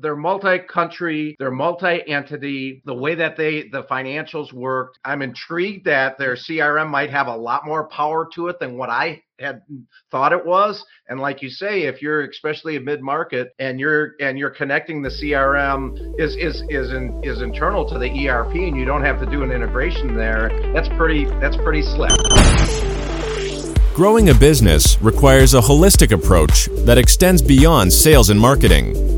They're multi-country, they're multi-entity. The way that they the financials worked. I'm intrigued that their CRM might have a lot more power to it than what I had thought it was. And like you say, if you're especially a mid-market and you're and you're connecting the CRM is is is in, is internal to the ERP and you don't have to do an integration there, that's pretty that's pretty slick. Growing a business requires a holistic approach that extends beyond sales and marketing.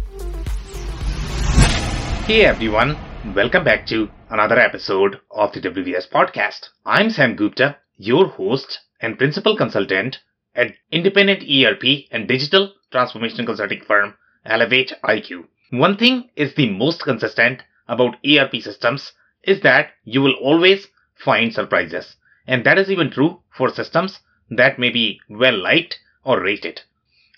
Hey everyone, welcome back to another episode of the WBS podcast. I'm Sam Gupta, your host and principal consultant at independent ERP and digital transformation consulting firm Elevate IQ. One thing is the most consistent about ERP systems is that you will always find surprises. And that is even true for systems that may be well liked or rated.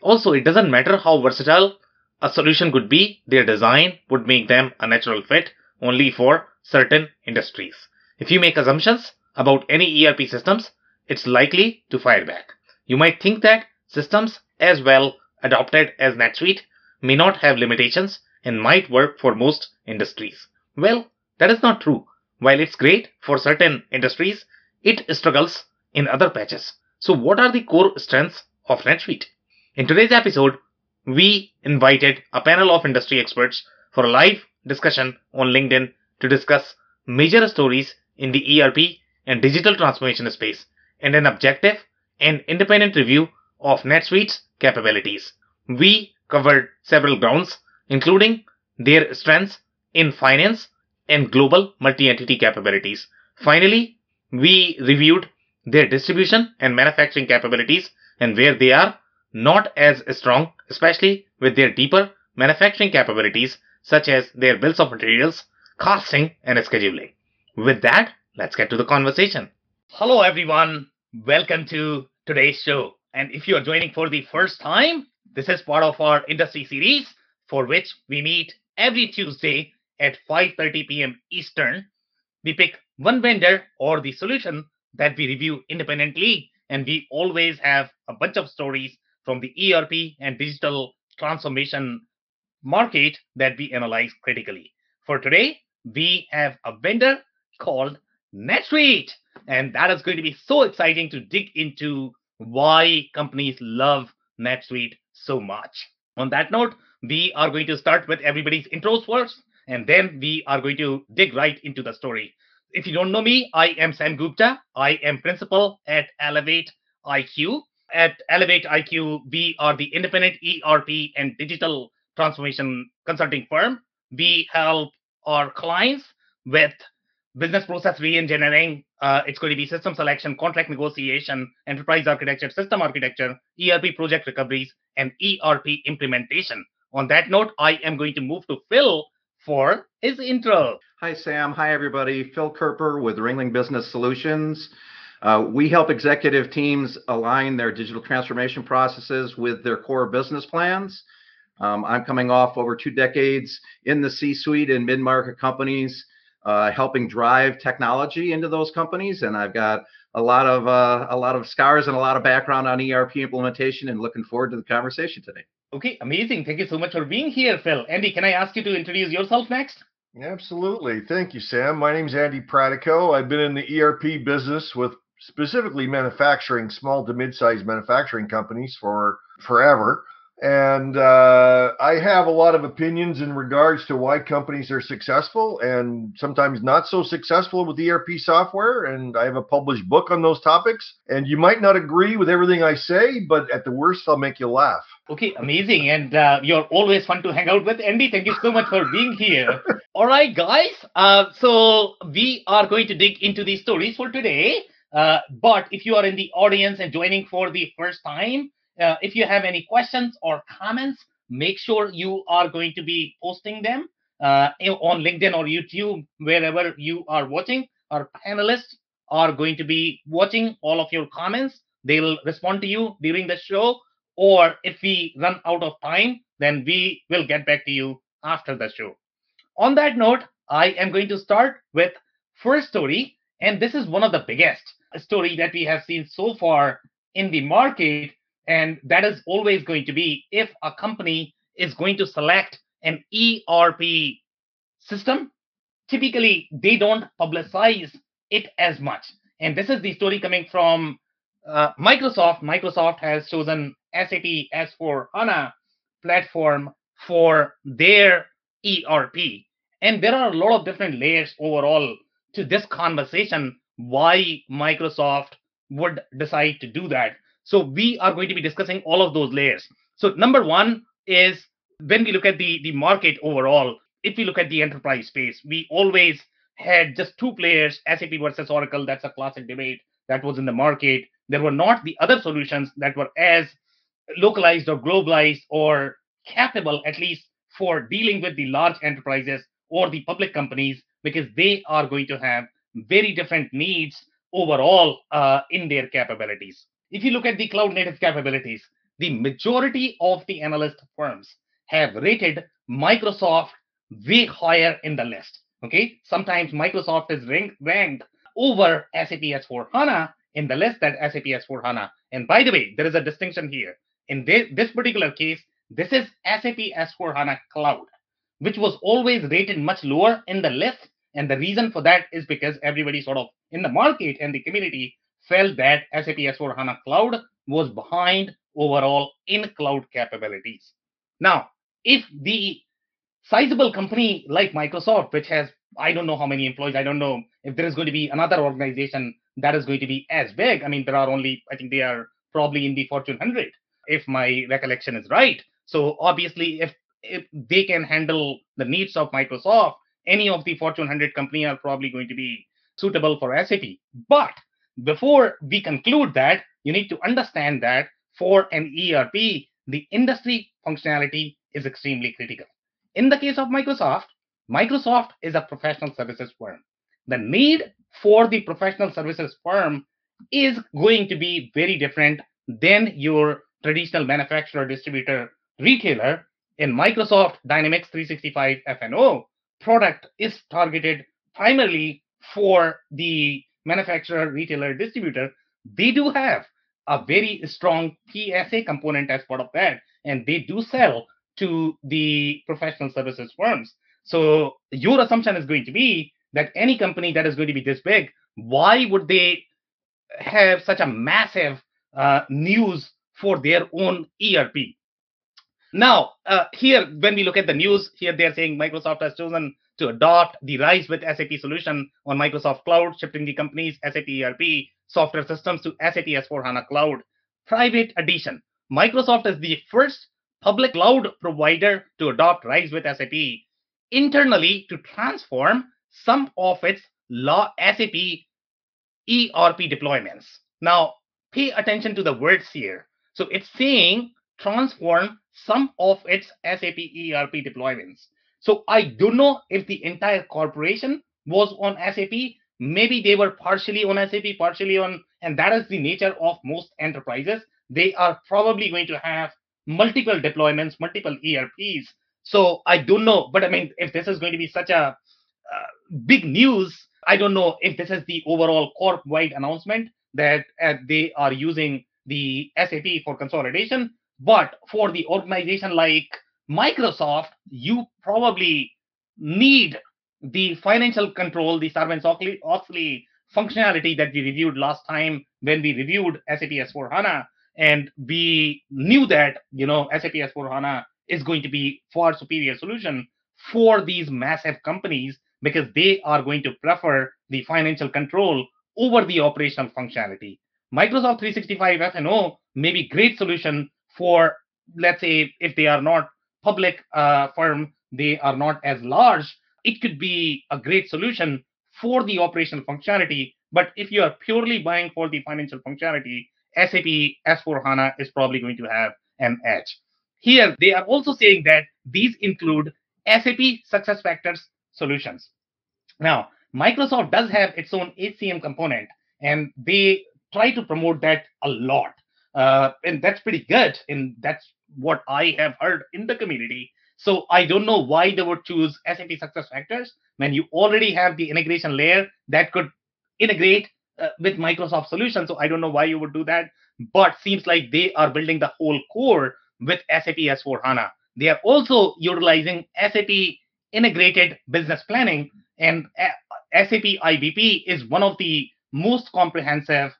Also, it doesn't matter how versatile a solution could be, their design would make them a natural fit only for certain industries. If you make assumptions about any ERP systems, it's likely to fire back. You might think that systems as well adopted as NetSuite may not have limitations and might work for most industries. Well, that is not true. While it's great for certain industries, it struggles in other patches. So what are the core strengths of NetSuite? In today's episode, we invited a panel of industry experts for a live discussion on LinkedIn to discuss major stories in the ERP and digital transformation space and an objective and independent review of NetSuite's capabilities. We covered several grounds, including their strengths in finance and global multi-entity capabilities. Finally, we reviewed their distribution and manufacturing capabilities and where they are not as strong, especially with their deeper manufacturing capabilities such as their bills of materials, costing, and scheduling. With that, let's get to the conversation. Hello, everyone. Welcome to today's show. And if you are joining for the first time, this is part of our industry series for which we meet every Tuesday at 5:30 p.m. Eastern. We pick one vendor or the solution that we review independently, and we always have a bunch of stories from the ERP and digital transformation market that we analyze critically. For today, we have a vendor called NetSuite, and that is going to be so exciting to dig into why companies love NetSuite so much. On that note, we are going to start with everybody's intros first, and then we are going to dig right into the story. If you don't know me, I am Sam Gupta. I am principal at Elevate IQ, at Elevate IQ, we are the independent ERP and digital transformation consulting firm. We help our clients with business process reengineering. Uh, it's going to be system selection, contract negotiation, enterprise architecture, system architecture, ERP project recoveries, and ERP implementation. On that note, I am going to move to Phil for his intro. Hi, Sam. Hi, everybody. Phil Kerper with Ringling Business Solutions. Uh, we help executive teams align their digital transformation processes with their core business plans. Um, I'm coming off over two decades in the C suite in mid market companies, uh, helping drive technology into those companies. And I've got a lot of uh, a lot of scars and a lot of background on ERP implementation and looking forward to the conversation today. Okay, amazing. Thank you so much for being here, Phil. Andy, can I ask you to introduce yourself next? Absolutely. Thank you, Sam. My name is Andy Pratico. I've been in the ERP business with specifically manufacturing small to mid-sized manufacturing companies for forever and uh, I have a lot of opinions in regards to why companies are successful and sometimes not so successful with ERP software. And I have a published book on those topics. And you might not agree with everything I say, but at the worst, I'll make you laugh. Okay, amazing. And uh, you're always fun to hang out with. Andy, thank you so much for being here. All right, guys. Uh, so we are going to dig into these stories for today. Uh, but if you are in the audience and joining for the first time, uh, if you have any questions or comments, make sure you are going to be posting them uh, on LinkedIn or YouTube, wherever you are watching. Our panelists are going to be watching all of your comments. They'll respond to you during the show. Or if we run out of time, then we will get back to you after the show. On that note, I am going to start with first story, and this is one of the biggest story that we have seen so far in the market, and that is always going to be if a company is going to select an ERP system, typically they don't publicize it as much. And this is the story coming from uh, Microsoft. Microsoft has chosen SAP S4 HANA platform for their ERP. And there are a lot of different layers overall to this conversation why Microsoft would decide to do that. So we are going to be discussing all of those layers. So number one is when we look at the, the market overall, if we look at the enterprise space, we always had just two players, SAP versus Oracle. That's a classic debate that was in the market. There were not the other solutions that were as localized or globalized or capable, at least for dealing with the large enterprises or the public companies, because they are going to have very different needs overall uh, in their capabilities. If you look at the cloud native capabilities, the majority of the analyst firms have rated Microsoft way higher in the list. Okay, sometimes Microsoft is ranked, ranked over SAP S4 HANA in the list that SAP S4 HANA. And by the way, there is a distinction here. In this particular case, this is SAP S4 HANA Cloud, which was always rated much lower in the list. And the reason for that is because everybody sort of in the market and the community felt that SAP S4 HANA Cloud was behind overall in cloud capabilities. Now, if the sizable company like Microsoft, which has I don't know how many employees, I don't know if there is going to be another organization that is going to be as big. I mean, there are only, I think they are probably in the Fortune 100, if my recollection is right. So obviously, if if they can handle the needs of Microsoft, any of the Fortune 100 company are probably going to be suitable for SAP. But before we conclude that, you need to understand that for an ERP, the industry functionality is extremely critical. In the case of Microsoft, Microsoft is a professional services firm. The need for the professional services firm is going to be very different than your traditional manufacturer, distributor, retailer. In Microsoft Dynamics 365 F&O, product is targeted primarily for the manufacturer, retailer, distributor. They do have a very strong PSA component as part of that, and they do sell to the professional services firms. So your assumption is going to be that any company that is going to be this big, why would they have such a massive uh, news for their own ERP? Now, uh, here, when we look at the news, here they're saying Microsoft has chosen to adopt the RISE with SAP solution on Microsoft Cloud, shifting the company's SAP ERP software systems to SAP S4 HANA Cloud. Private edition. Microsoft is the first public cloud provider to adopt RISE with SAP internally to transform some of its law SAP ERP deployments. Now, pay attention to the words here. So it's saying transform some of its SAP ERP deployments. So I don't know if the entire corporation was on SAP. Maybe they were partially on SAP, partially on, and that is the nature of most enterprises. They are probably going to have multiple deployments, multiple ERPs. So I don't know, but I mean, if this is going to be such a uh, big news, I don't know if this is the overall corp-wide announcement that uh, they are using the SAP for consolidation. But for the organization like Microsoft, you probably need the financial control, the Sarbanes-Oxley functionality that we reviewed last time when we reviewed SAP S4 HANA and we knew that you know SAP S4 HANA is going to be far superior solution for these massive companies because they are going to prefer the financial control over the operational functionality. Microsoft 365 F&O may be great solution for let's say if they are not public uh, firm, they are not as large. It could be a great solution for the operational functionality. But if you are purely buying for the financial functionality, SAP S4 HANA is probably going to have an edge. Here, they are also saying that these include SAP SuccessFactors solutions. Now, Microsoft does have its own HCM component, and they try to promote that a lot. Uh, and that's pretty good. And that's what I have heard in the community. So I don't know why they would choose SAP SuccessFactors when you already have the integration layer that could integrate uh, with Microsoft solutions. So I don't know why you would do that, but seems like they are building the whole core with SAP S4 HANA. They are also utilizing SAP integrated business planning and uh, SAP IBP is one of the most comprehensive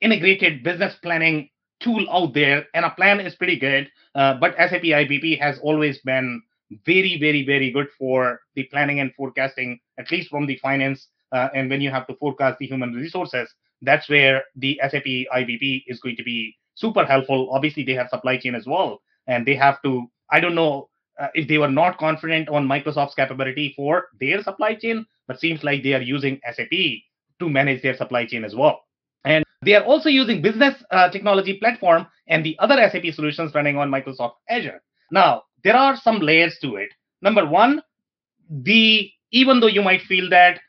integrated business planning tool out there and Anaplan is pretty good uh, but sap ibp has always been very very very good for the planning and forecasting at least from the finance uh, and when you have to forecast the human resources that's where the sap ibp is going to be super helpful. Obviously they have supply chain as well and they have to i don't know uh, if they were not confident on microsoft's capability for their supply chain but seems like they are using sap to manage their supply chain as well they are also using business uh, technology platform and the other SAP solutions running on Microsoft Azure. Now, there are some layers to it. Number one, the even though you might feel that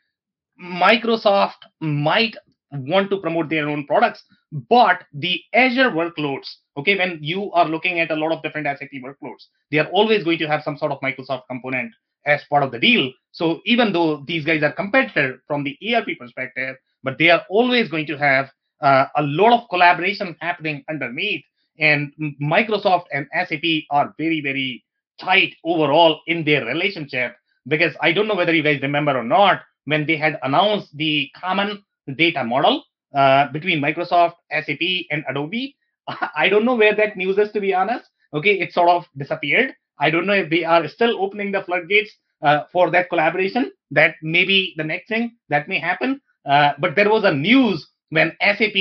Microsoft might want to promote their own products, but the Azure workloads, okay, when you are looking at a lot of different SAP workloads, they are always going to have some sort of Microsoft component as part of the deal. So even though these guys are competitor from the ERP perspective, but they are always going to have uh, a lot of collaboration happening underneath. And Microsoft and SAP are very, very tight overall in their relationship because I don't know whether you guys remember or not when they had announced the common data model uh, between Microsoft, SAP, and Adobe. I don't know where that news is to be honest. Okay, it sort of disappeared. I don't know if they are still opening the floodgates uh, for that collaboration. That may be the next thing that may happen. Uh, but there was a news when SAP,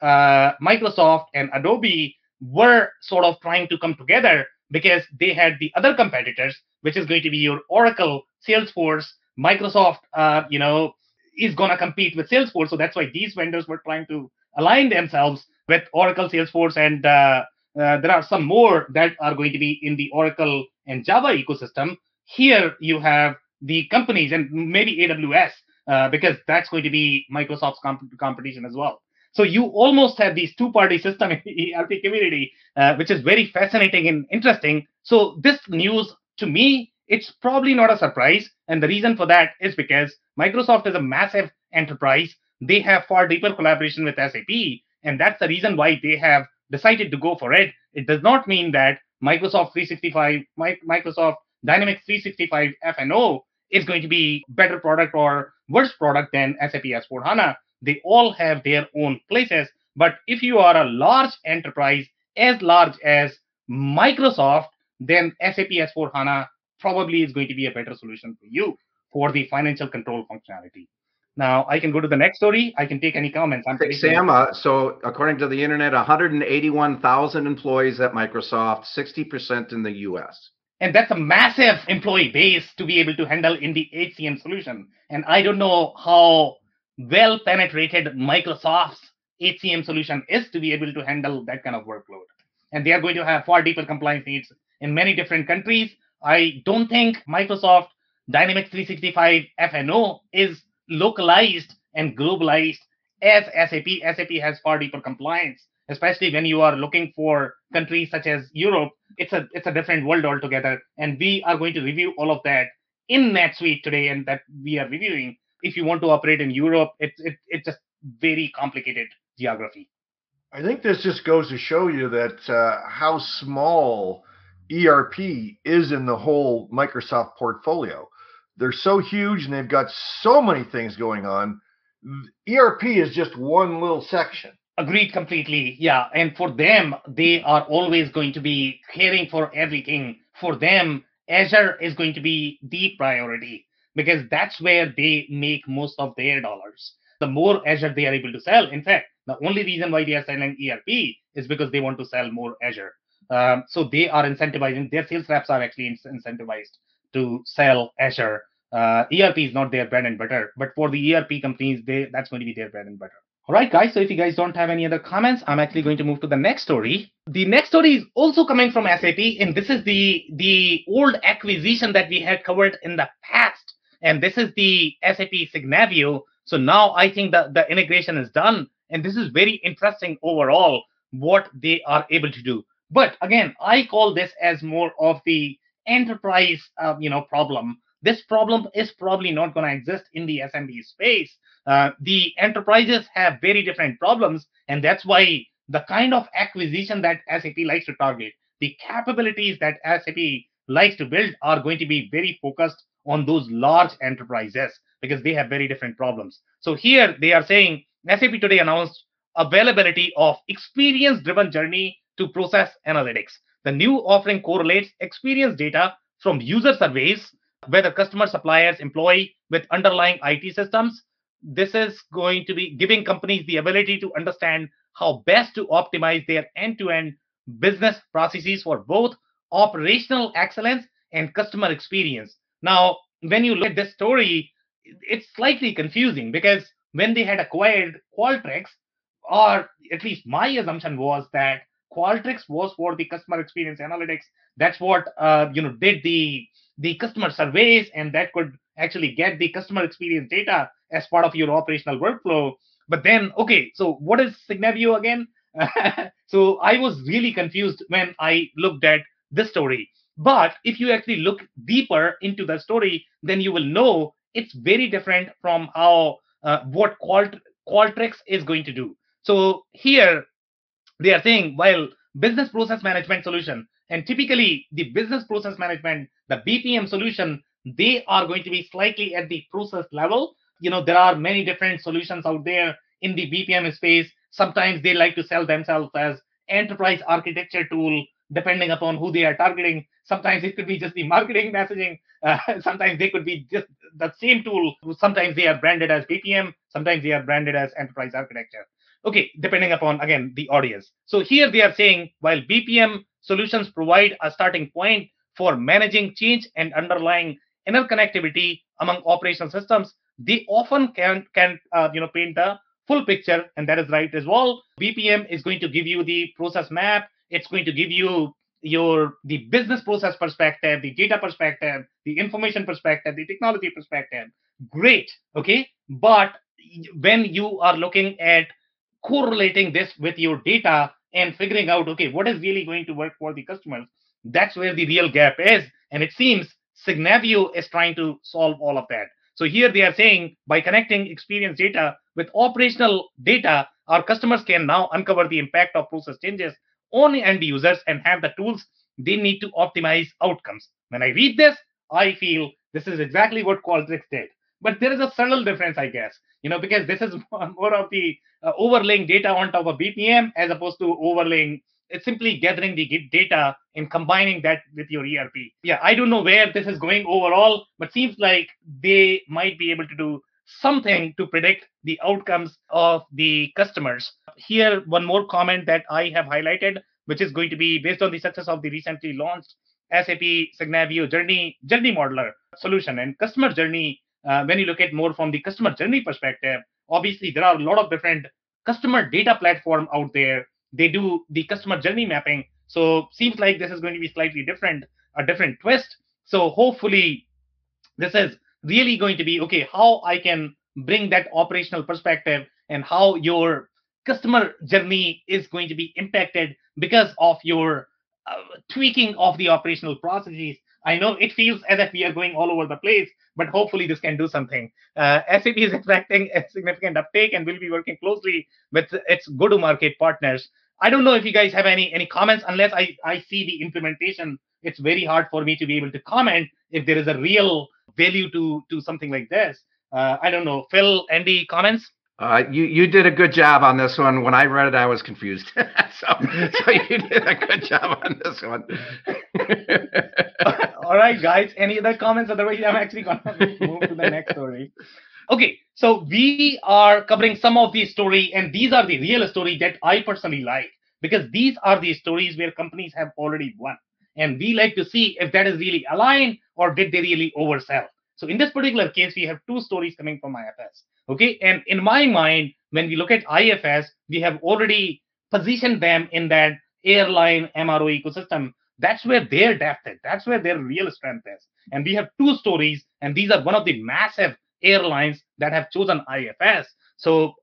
uh, Microsoft, and Adobe were sort of trying to come together because they had the other competitors, which is going to be your Oracle, Salesforce, Microsoft. Uh, you know, is going to compete with Salesforce, so that's why these vendors were trying to align themselves with Oracle, Salesforce, and uh, uh, there are some more that are going to be in the Oracle and Java ecosystem. Here you have the companies and maybe AWS uh, because that's going to be Microsoft's comp- competition as well. So you almost have these two-party system in the ERP community, uh, which is very fascinating and interesting. So this news, to me, it's probably not a surprise, and the reason for that is because Microsoft is a massive enterprise. They have far deeper collaboration with SAP, and that's the reason why they have decided to go for it. It does not mean that Microsoft 365, Microsoft Dynamics 365 F&O is going to be better product or worse product than SAP S4 HANA. They all have their own places. But if you are a large enterprise, as large as Microsoft, then SAP S4 HANA probably is going to be a better solution for you for the financial control functionality. Now I can go to the next story. I can take any comments. I'm Sam. Uh, so according to the internet, 181,000 employees at Microsoft, 60% in the U.S. And that's a massive employee base to be able to handle in the HCM solution. And I don't know how well penetrated Microsoft's HCM solution is to be able to handle that kind of workload. And they are going to have far deeper compliance needs in many different countries. I don't think Microsoft Dynamics 365 F&O is localized and globalized as SAP. SAP has far deeper compliance, especially when you are looking for countries such as Europe it's a it's a different world altogether. And we are going to review all of that in NetSuite today, and that we are reviewing. If you want to operate in Europe, it's it, it's just very complicated geography. I think this just goes to show you that uh, how small ERP is in the whole Microsoft portfolio. They're so huge and they've got so many things going on. ERP is just one little section. Agreed completely. Yeah. And for them, they are always going to be caring for everything. For them, Azure is going to be the priority because that's where they make most of their dollars. The more Azure they are able to sell, in fact, the only reason why they are selling ERP is because they want to sell more Azure. Um, so they are incentivizing, their sales reps are actually incentivized to sell Azure. Uh, ERP is not their bread and butter, but for the ERP companies, they that's going to be their bread and butter. All right, guys. So if you guys don't have any other comments, I'm actually going to move to the next story. The next story is also coming from SAP, and this is the the old acquisition that we had covered in the past, and this is the SAP Signavio. So now I think that the integration is done, and this is very interesting overall what they are able to do. But again, I call this as more of the enterprise, uh, you know, problem. This problem is probably not going to exist in the SMB space. Uh, the enterprises have very different problems, and that's why the kind of acquisition that SAP likes to target, the capabilities that SAP likes to build, are going to be very focused on those large enterprises because they have very different problems. So here they are saying SAP today announced availability of experience driven journey to process analytics. The new offering correlates experience data from user surveys, whether customer, suppliers, employee with underlying IT systems. This is going to be giving companies the ability to understand how best to optimize their end to end business processes for both operational excellence and customer experience. Now, when you look at this story, it's slightly confusing because when they had acquired Qualtrics, or at least my assumption was that Qualtrics was for the customer experience analytics. That's what uh, you know did the the customer surveys, and that could actually get the customer experience data as part of your operational workflow. But then, okay, so what is Signavio again? so I was really confused when I looked at this story. But if you actually look deeper into the story, then you will know it's very different from how uh, what Qualt- Qualtrics is going to do. So here they are saying while business process management solution and typically the business process management, the BPM solution, they are going to be slightly at the process level. You know, there are many different solutions out there in the BPM space. Sometimes they like to sell themselves as enterprise architecture tool, depending upon who they are targeting. Sometimes it could be just the marketing messaging. Uh, sometimes they could be just the same tool. Sometimes they are branded as BPM. Sometimes they are branded as enterprise architecture. Okay, depending upon again the audience. So here they are saying while BPM solutions provide a starting point for managing change and underlying inner connectivity among operational systems, they often can can uh, you know paint a full picture, and that is right as well. BPM is going to give you the process map. It's going to give you your the business process perspective, the data perspective, the information perspective, the technology perspective. Great, okay. But when you are looking at correlating this with your data and figuring out, okay, what is really going to work for the customers, that's where the real gap is. And it seems Signavio is trying to solve all of that. So here they are saying by connecting experience data with operational data, our customers can now uncover the impact of process changes on end users and have the tools they need to optimize outcomes. When I read this, I feel this is exactly what Qualtrics did. But there is a subtle difference, I guess, you know, because this is more of the uh, overlaying data on top of BPM as opposed to overlaying it's simply gathering the data and combining that with your ERP. Yeah, I don't know where this is going overall, but seems like they might be able to do something to predict the outcomes of the customers. Here, one more comment that I have highlighted, which is going to be based on the success of the recently launched SAP Signavio Journey Journey Modeler solution and customer journey. Uh, when you look at more from the customer journey perspective, obviously there are a lot of different customer data platform out there. They do the customer journey mapping. So seems like this is going to be slightly different a different twist. So hopefully this is really going to be okay how i can bring that operational perspective and how your customer journey is going to be impacted because of your uh, tweaking of the operational processes i know it feels as if we are going all over the place but hopefully this can do something. Uh, SAP is expecting a significant uptake and will be working closely with its go-to-market partners. I don't know if you guys have any any comments unless I, I see the implementation. It's very hard for me to be able to comment if there is a real value to to something like this. Uh, I don't know. Phil, Andy, comments? Uh, you you did a good job on this one. When I read it, I was confused. so so you did a good job on this one. All right, guys. Any other comments? Otherwise, I'm actually gonna move to the next story. Okay, so we are covering some of these story, and these are the real story that I personally like because these are the stories where companies have already won, and we like to see if that is really aligned or did they really oversell. So in this particular case, we have two stories coming from IFS. Okay, and in my mind, when we look at IFS, we have already positioned them in that airline MRO ecosystem. That's where their depth is. That's where their real strength is. And we have two stories, and these are one of the massive airlines that have chosen IFS. So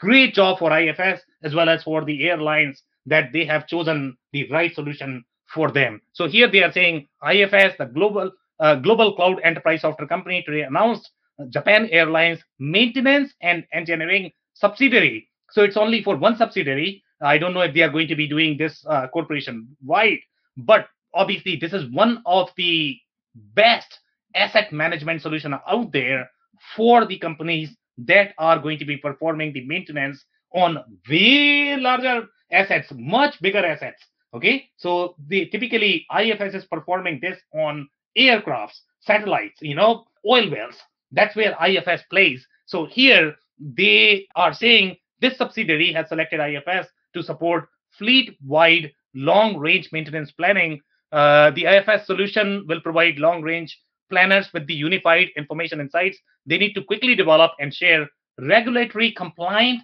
great job for IFS as well as for the airlines that they have chosen the right solution for them. So here they are saying IFS, the global uh, global cloud enterprise software company, today announced Japan Airlines maintenance and engineering subsidiary. So it's only for one subsidiary. I don't know if they are going to be doing this uh, corporation wide, but obviously this is one of the best asset management solution out there for the companies that are going to be performing the maintenance on way larger assets, much bigger assets. Okay, so the typically IFS is performing this on aircrafts, satellites, you know, oil wells. That's where IFS plays. So here they are saying this subsidiary has selected IFS to support fleet-wide long-range maintenance planning. Uh, the IFS solution will provide long-range planners with the unified information insights they need to quickly develop and share regulatory compliant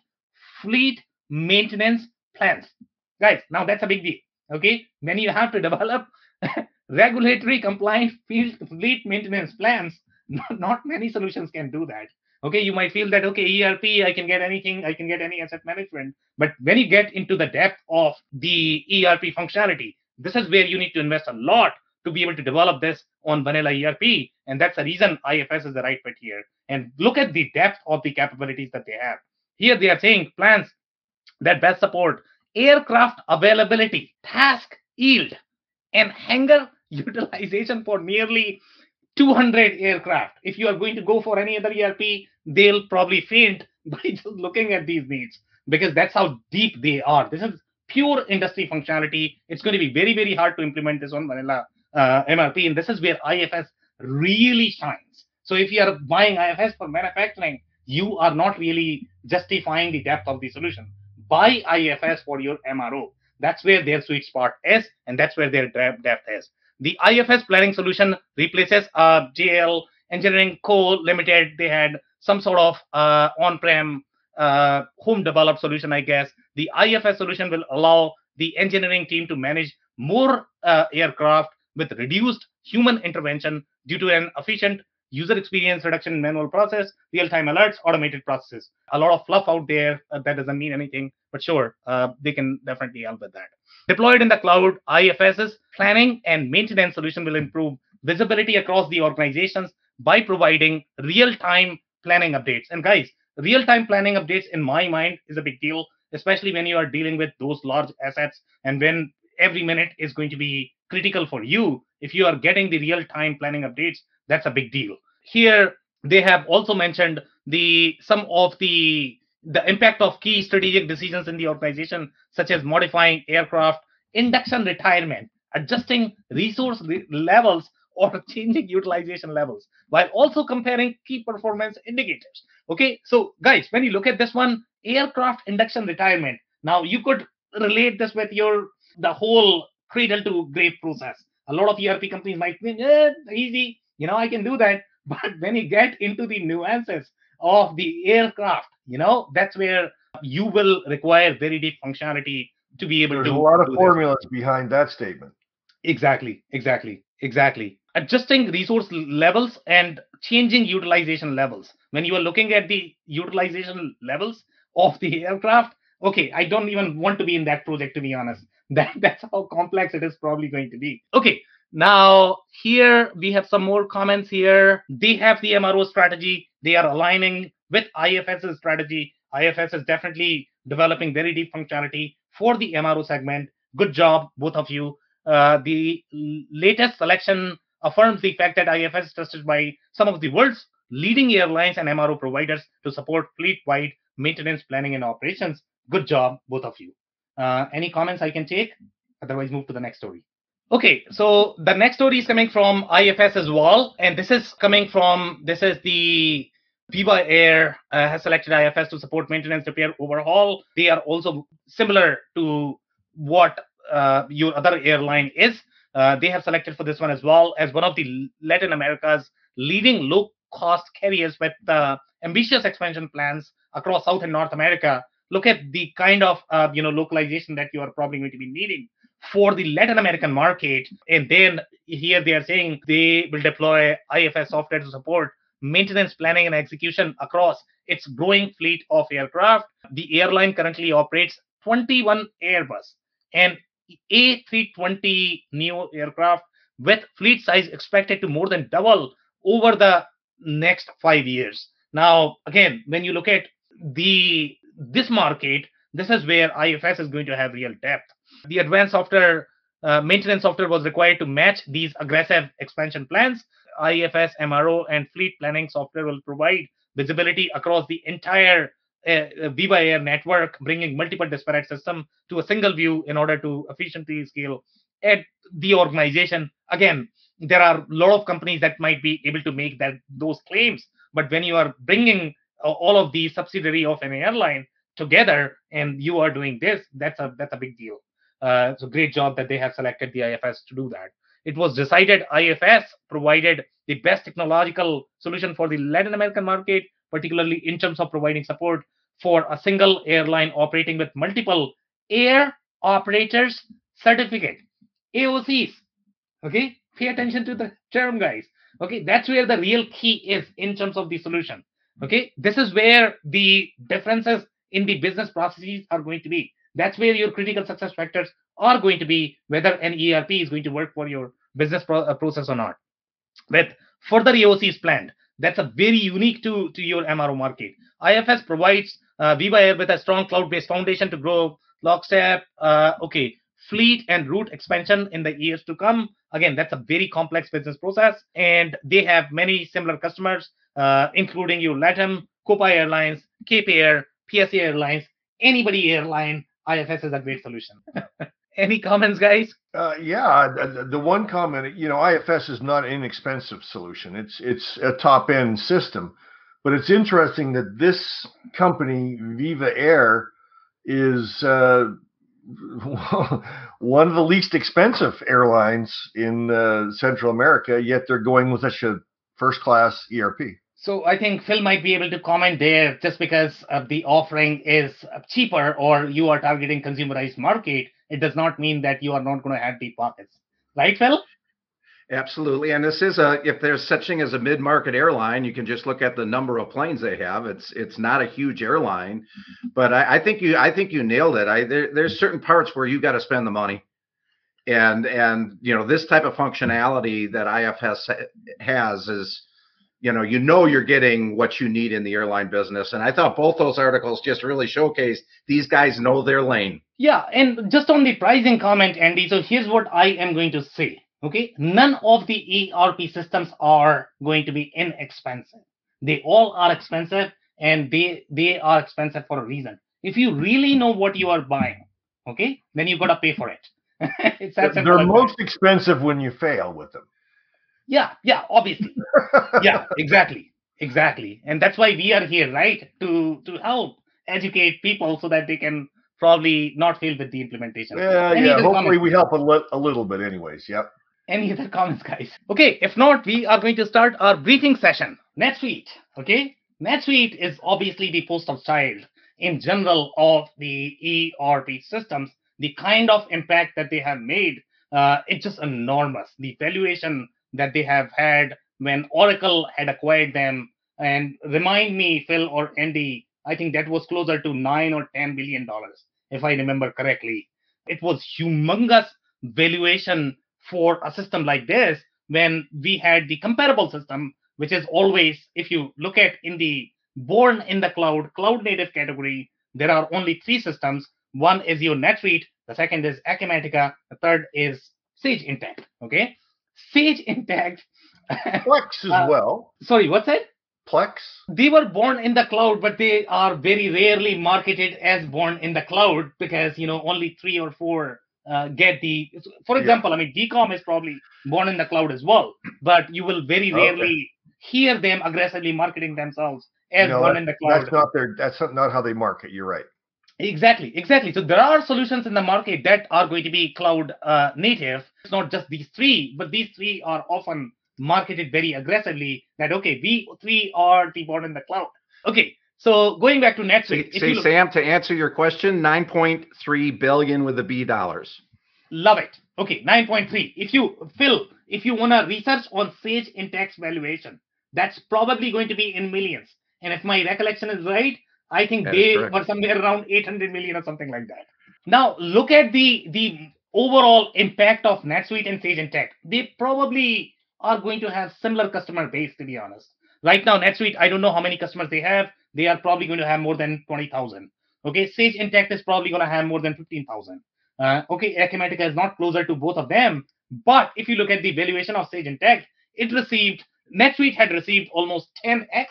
fleet maintenance plans. Guys, now that's a big deal. Okay, then you have to develop regulatory compliant fleet maintenance plans, not, not many solutions can do that. Okay, you might feel that okay, ERP, I can get anything, I can get any asset management. But when you get into the depth of the ERP functionality, this is where you need to invest a lot to be able to develop this on vanilla ERP. And that's the reason IFS is the right fit here. And look at the depth of the capabilities that they have. Here they are saying plans that best support aircraft availability, task yield, and hangar utilization for nearly 200 aircraft. If you are going to go for any other ERP, they'll probably faint by just looking at these needs because that's how deep they are. This is pure industry functionality. It's going to be very, very hard to implement this on vanilla uh, MRP, and this is where IFS really shines. So if you are buying IFS for manufacturing, you are not really justifying the depth of the solution. Buy IFS for your MRO. That's where their sweet spot is, and that's where their depth is. The IFS planning solution replaces uh, JL Engineering Co. Limited. They had some sort of uh, on-prem uh, home developed solution, I guess. The IFS solution will allow the engineering team to manage more uh, aircraft with reduced human intervention due to an efficient user experience reduction manual process, real-time alerts, automated processes. A lot of fluff out there uh, that doesn't mean anything, but sure, uh, they can definitely help with that. Deployed in the cloud, IFS's planning and maintenance solution will improve visibility across the organizations by providing real-time planning updates. And guys, real-time planning updates, in my mind, is a big deal, especially when you are dealing with those large assets and when every minute is going to be critical for you. If you are getting the real-time planning updates, that's a big deal. Here, they have also mentioned the some of the the impact of key strategic decisions in the organization, such as modifying aircraft, induction retirement, adjusting resource re- levels, or changing utilization levels, while also comparing key performance indicators. Okay, so guys, when you look at this one, aircraft induction retirement. Now you could relate this with your the whole cradle to grave process. A lot of ERP companies might think, eh, easy, you know, I can do that. But when you get into the nuances of the aircraft, you know, that's where you will require very deep functionality to be able to. There's to. a lot of do this. formulas behind that statement. Exactly, exactly, exactly. Adjusting resource levels and changing utilization levels. When you are looking at the utilization levels of the aircraft, okay, I don't even want to be in that project to be honest. That that's how complex it is probably going to be. Okay, now here we have some more comments here. They have the MRO strategy. They are aligning with IFS's strategy. IFS is definitely developing very deep functionality for the MRO segment. Good job, both of you. Uh, the latest selection affirms the fact that IFS is trusted by some of the world's leading airlines and MRO providers to support fleet-wide maintenance planning and operations. Good job, both of you. Uh, any comments I can take? Otherwise, move to the next story. Okay, so the next story is coming from IFS as well, and this is coming from this is the Viva Air uh, has selected IFS to support maintenance, repair, overhaul. They are also similar to what uh, your other airline is. Uh, they have selected for this one as well as one of the Latin America's leading low cost carriers with uh, ambitious expansion plans across South and North America. Look at the kind of uh, you know localization that you are probably going to be needing for the Latin American market. And then here they are saying they will deploy IFS software to support maintenance planning and execution across its growing fleet of aircraft. The airline currently operates 21 Airbus and A320 neo aircraft with fleet size expected to more than double over the next five years. Now, again, when you look at the this market, this is where IFS is going to have real depth. The advanced software uh, maintenance software was required to match these aggressive expansion plans. IFS, MRO, and fleet planning software will provide visibility across the entire uh, Viva Air network, bringing multiple disparate systems to a single view in order to efficiently scale at the organization. Again, there are a lot of companies that might be able to make that those claims, but when you are bringing uh, all of the subsidiary of an airline together and you are doing this, that's a that's a big deal. Uh, a great job that they have selected the IFS to do that. It was decided IFS provided the best technological solution for the Latin American market, particularly in terms of providing support for a single airline operating with multiple air operators certificate AOCs. Okay, pay attention to the term, guys. Okay, that's where the real key is in terms of the solution. Okay, this is where the differences in the business processes are going to be. That's where your critical success factors are going to be, whether an ERP is going to work for your business pro- uh, process or not. With further AOCs planned, that's a very unique to, to your MRO market. IFS provides uh, Viva with a strong cloud-based foundation to grow lockstep. Uh, okay, fleet and route expansion in the years to come. Again, that's a very complex business process, and they have many similar customers, uh, including your LATAM, Copa Airlines, Cape Air, PSA Airlines, anybody airline. IFS is a great solution. Any comments, guys? Uh, yeah, the, the, one comment, you know, IFS is not an inexpensive solution. It's it's a top end system, but it's interesting that this company, Viva Air, is uh, one of the least expensive airlines in uh, Central America, yet they're going with such a first class ERP. So I think Phil might be able to comment there just because uh, the offering is uh, cheaper or you are targeting consumerized market. It does not mean that you are not going to have deep pockets. Right, Phil? Absolutely. And this is a if there's such thing as a mid-market airline, you can just look at the number of planes they have. It's it's not a huge airline, but I, I think you I think you nailed it. I there, there's certain parts where you got to spend the money. And and you know, this type of functionality that IFS has is you know you know you're getting what you need in the airline business. And i thought both those articles just really showcased these guys know their lane. Yeah and just on the pricing comment andy so here's what i am going to say okay? None of the erp systems are going to be inexpensive. They all are expensive and they they are expensive for a reason. If you really know what you are buying okay then you've got to pay for it. It's that they're most expensive when you fail with them yeah, yeah, obviously. yeah, exactly. Exactly. And that's why we are here, right? To to help educate people so that they can probably not fail with the implementation. Yeah, Any yeah. Hopefully comments? we help a, li- a little bit anyways. Yep. Any other comments, guys? Okay, if not, we are going to start our briefing session. NetSuite. Okay. NetSuite is obviously the poster child in general of the ERP systems. The kind of impact that they have made, uh, it's just enormous. The valuation that they have had when Oracle had acquired them. And remind me, Phil or Andy, I think that was closer to nine or ten billion dollars, if I remember correctly. It was humongous valuation for a system like this when we had the comparable system, which is always, if you look at in the born in the cloud, cloud native category, there are only three systems. One is your NetSuite, the second is Acumatica, the third is Sage Intacct. Okay, Sage Intacct. Plex as uh, well. Sorry, what's that? Plex. They were born in the cloud, but they are very rarely marketed as born in the cloud because you know only three or four uh, get the. For example, yeah. I mean, Deacom is probably born in the cloud as well, but you will very rarely okay. hear them aggressively marketing themselves as no, born in the cloud. That's not their. That's not how they market. You're right. Exactly, exactly. So there are solutions in the market that are going to be cloud uh, native. It's not just these three, but these three are often marketed very aggressively that okay, we three are the born in the cloud. Okay, so going back to NetSuite, look, Sam, to answer your question, 9.3 billion with the B dollars. love it. Okay, 9.3. If you Phil, if you want to research on Sage Intacct valuation, that's probably going to be in millions. And if my recollection is right, I think That they were somewhere around 800 million or something like that. Now look at the the overall impact of NetSuite and Sage Intacct. They probably are going to have similar customer base, to be honest. Right now, NetSuite, I don't know how many customers they have. They are probably going to have more than 20,000. Okay, Sage Intacct is probably going to have more than 15,000. Uh, okay, Acumatica is not closer to both of them, but if you look at the valuation of Sage Intacct, it received NetSuite had received almost 10x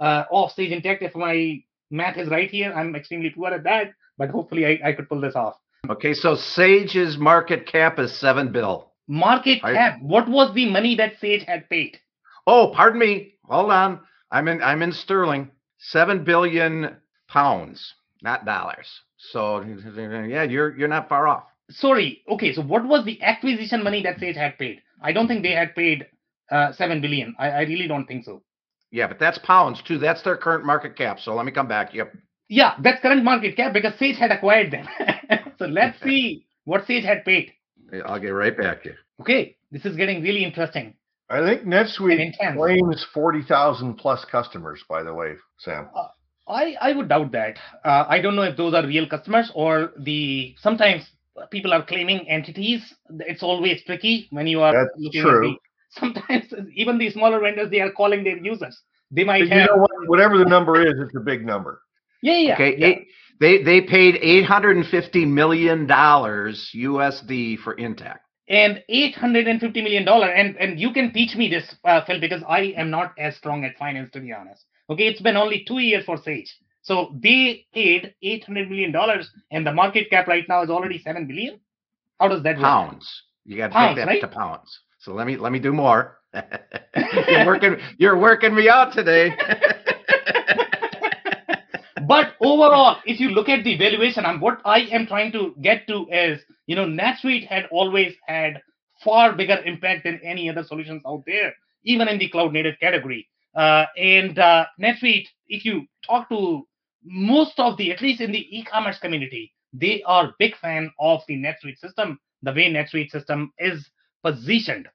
uh, of Sage Intacct. If my math is right here, I'm extremely poor at that, but hopefully I, I could pull this off. Okay, so Sage's market cap is seven bill. Market I- cap. What was the money that Sage had paid? Oh, pardon me. Hold on. I'm in I'm in sterling. Seven billion pounds, not dollars. So yeah, you're you're not far off. Sorry. Okay, so what was the acquisition money that Sage had paid? I don't think they had paid uh, seven billion. I, I really don't think so. Yeah, but that's pounds too. That's their current market cap. So let me come back. Yep. Yeah, that's current market cap because Sage had acquired them. so let's see what Sage had paid. I'll get right back to you. Okay, this is getting really interesting. I think NetSuite intense. claims 40,000 plus customers, by the way, Sam. I, I would doubt that. Uh, I don't know if those are real customers or the sometimes people are claiming entities. It's always tricky when you are That's looking true. At the. Sometimes even the smaller vendors they are calling their users. They might But you have know what? Whatever the number is, it's a big number. yeah yeah. Okay, yeah. eight, they they paid eight hundred and fifty million dollars USD for Intacct. and 850 million dollar and and you can teach me this uh, phil because i am not as strong at finance to be honest okay it's been only two years for sage so they paid 800 million dollars and the market cap right now is already 7 billion how does that work Pounds. You got to Pounds, take that right? to pounds. So let me let me do more. you're working you're working me out today. but overall if you look at the valuation and what i am trying to get to is you know netsuite had always had far bigger impact than any other solutions out there even in the cloud native category uh, and uh, netsuite if you talk to most of the at least in the e-commerce community they are big fan of the netsuite system the way netsuite system is positioned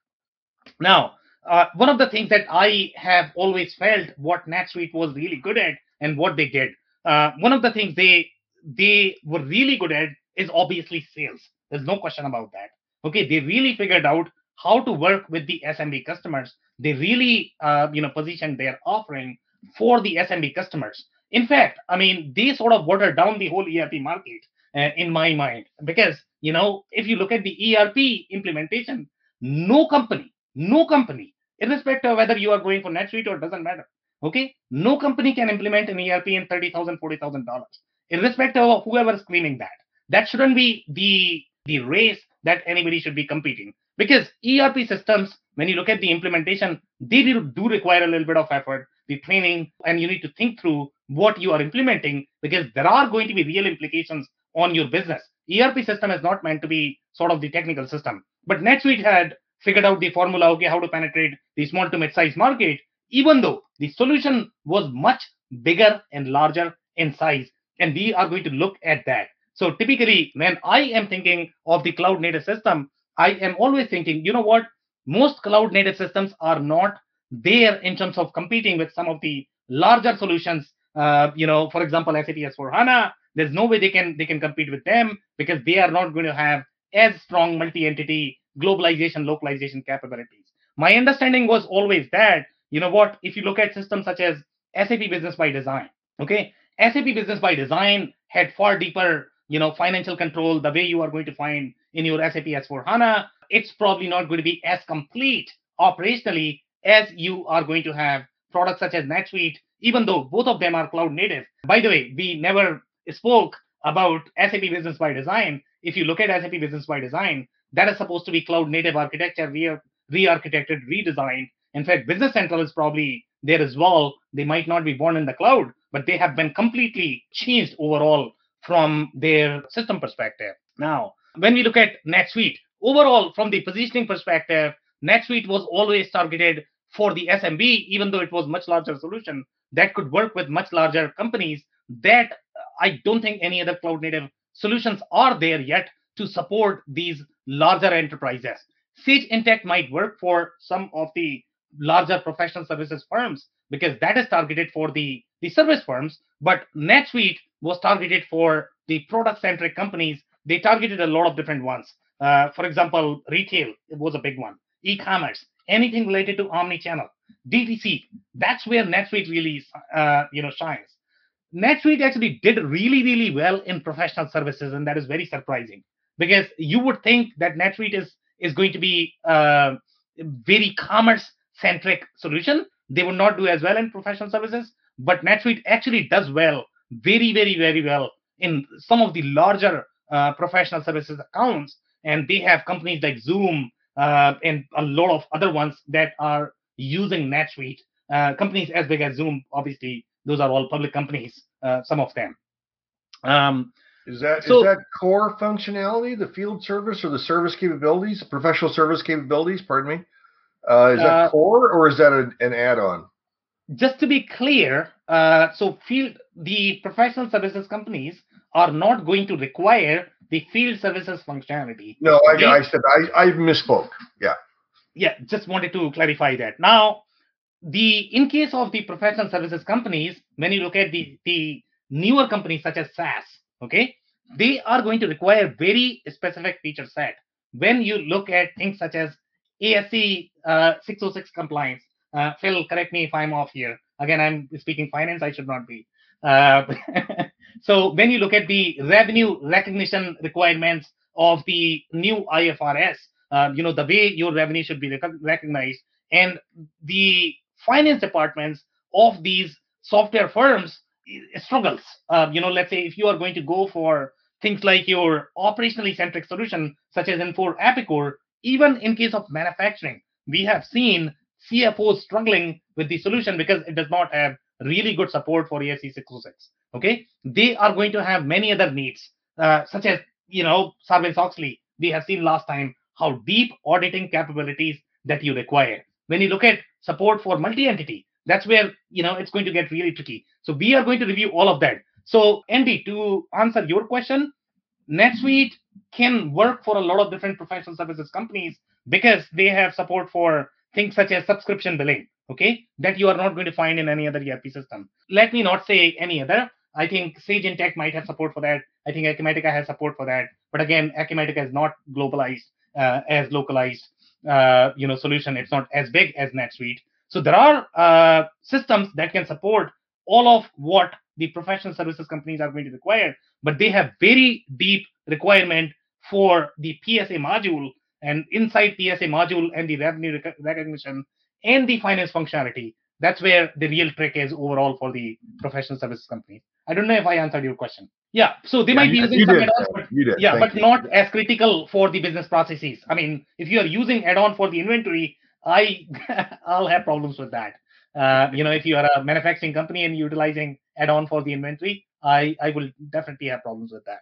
now uh, one of the things that i have always felt what netsuite was really good at and what they did uh, one of the things they they were really good at is obviously sales. There's no question about that. Okay, they really figured out how to work with the SMB customers. They really, uh, you know, positioned their offering for the SMB customers. In fact, I mean, they sort of watered down the whole ERP market uh, in my mind because you know, if you look at the ERP implementation, no company, no company, irrespective of whether you are going for NetSuite or it doesn't matter. Okay, no company can implement an ERP in thirty thousand, forty thousand dollars, irrespective of whoever is claiming that. That shouldn't be the the race that anybody should be competing because ERP systems, when you look at the implementation, they do do require a little bit of effort, the training, and you need to think through what you are implementing because there are going to be real implications on your business. ERP system is not meant to be sort of the technical system, but NetSuite had figured out the formula, okay, how to penetrate the small to mid-sized market, even though the solution was much bigger and larger in size. And we are going to look at that. So typically, when I am thinking of the cloud native system, I am always thinking, you know what? Most cloud native systems are not there in terms of competing with some of the larger solutions. Uh, you know, for example, SAP S4 HANA. There's no way they can they can compete with them because they are not going to have as strong multi-entity globalization localization capabilities. My understanding was always that you know what? If you look at systems such as SAP Business by Design, okay, SAP Business by Design had far deeper, you know, financial control. The way you are going to find in your SAP S4 HANA, it's probably not going to be as complete operationally as you are going to have products such as NetSuite, even though both of them are cloud native. By the way, we never spoke about SAP Business by Design. If you look at SAP Business by Design, that is supposed to be cloud native architecture, re- re-architected, redesigned. In fact, Business Central is probably there as well. They might not be born in the cloud, but they have been completely changed overall from their system perspective. Now, when we look at NetSuite, overall, from the positioning perspective, NetSuite was always targeted for the SMB, even though it was much larger solution that could work with much larger companies. That I don't think any other cloud native solutions are there yet to support these larger enterprises. Sage Intacct might work for some of the larger professional services firms because that is targeted for the, the service firms, but NetSuite was targeted for the product centric companies. They targeted a lot of different ones. Uh, for example, retail was a big one, e commerce, anything related to omni-channel, DTC. That's where NetSuite really uh, you know shines. NetSuite actually did really, really well in professional services, and that is very surprising because you would think that NetSuite is is going to be a uh, very commerce centric solution. They would not do as well in professional services, but NetSuite actually does well, very, very, very well in some of the larger uh, professional services accounts. And they have companies like Zoom uh, and a lot of other ones that are using NetSuite. Uh, companies as big as Zoom, obviously, those are all public companies, uh, some of them. Um, is that so, is that core functionality, the field service or the service capabilities, professional service capabilities? Pardon me. Uh, is that uh, core or is that a, an add-on? Just to be clear, uh, so field the professional services companies are not going to require the field services functionality. No, I, they, I said I, I misspoke. Yeah. Yeah, just wanted to clarify that. Now, the in case of the professional services companies, when you look at the the newer companies such as SaaS, okay they are going to require very specific feature set when you look at things such as ASC uh, 606 compliance. Uh, Phil, correct me if I'm off here. Again, I'm speaking finance. I should not be. Uh, so when you look at the revenue recognition requirements of the new IFRS, uh, you know the way your revenue should be rec- recognized, and the finance departments of these software firms struggles. Uh, you know, let's say if you are going to go for things like your operationally centric solution, such as Infor Epicor, even in case of manufacturing, we have seen CFOs struggling with the solution because it does not have really good support for ASC 606. Okay, they are going to have many other needs, uh, such as you know Sarbanes Oxley. We have seen last time how deep auditing capabilities that you require. When you look at support for multi-entity, that's where you know it's going to get really tricky. So we are going to review all of that. So andy to answer your question netsuite can work for a lot of different professional services companies because they have support for things such as subscription billing okay that you are not going to find in any other erp system. Let me not say any other. I think sage intacct might have support for that. I think acumatica has support for that. But again acumatica is not globalized uh, as localized uh, you know solution it's not as big as netsuite so there are uh, systems that can support all of what the professional services companies are going to require, but they have very deep requirement for the PSA module and inside PSA module and the revenue rec- recognition and the finance functionality. That's where the real trick is overall for the professional services company. I don't know if I answered your question. Yeah, so they yeah, might be using some add-ons, but, yeah, but not as critical for the business processes. I mean, if you are using add-on for the inventory, I I'll have problems with that. Uh, you know, if you are a manufacturing company and utilizing add-on for the inventory, I I will definitely have problems with that.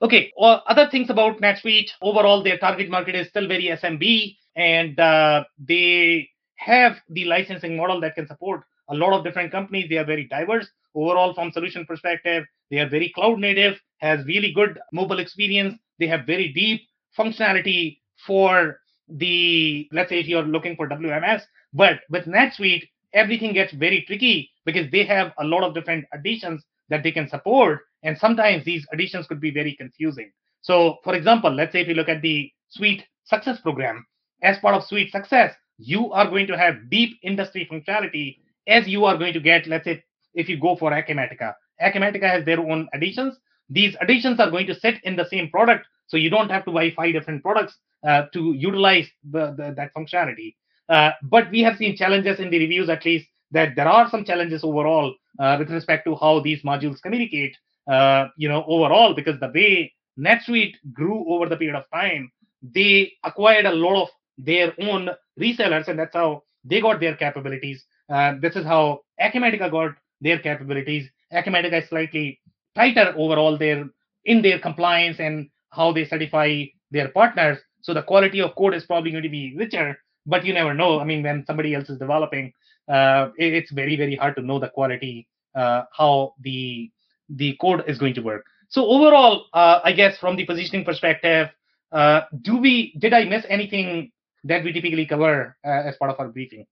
Okay, well, other things about NetSuite. Overall, their target market is still very SMB, and uh, they have the licensing model that can support a lot of different companies. They are very diverse overall from solution perspective. They are very cloud native, has really good mobile experience. They have very deep functionality for the let's say if you're looking for WMS, but with NetSuite, everything gets very tricky because they have a lot of different additions that they can support, and sometimes these additions could be very confusing. So, for example, let's say if you look at the Suite Success program, as part of Suite Success, you are going to have deep industry functionality as you are going to get, let's say, if you go for Acumatica. Acumatica has their own additions. These additions are going to sit in the same product, so you don't have to buy five different products uh, to utilize the, the, that functionality. Uh, but we have seen challenges in the reviews, at least, that there are some challenges overall uh, with respect to how these modules communicate. Uh, you know, overall, because the way NetSuite grew over the period of time, they acquired a lot of their own resellers, and that's how they got their capabilities. Uh, this is how Acumatica got their capabilities. Acumatica is slightly tighter overall there in their compliance and how they certify their partners. So the quality of code is probably going to be richer. but you never know. I mean, when somebody else is developing, uh, it's very very hard to know the quality, uh, how the the code is going to work. So overall, uh, I guess from the positioning perspective, uh, do we did I miss anything that we typically cover uh, as part of our briefing?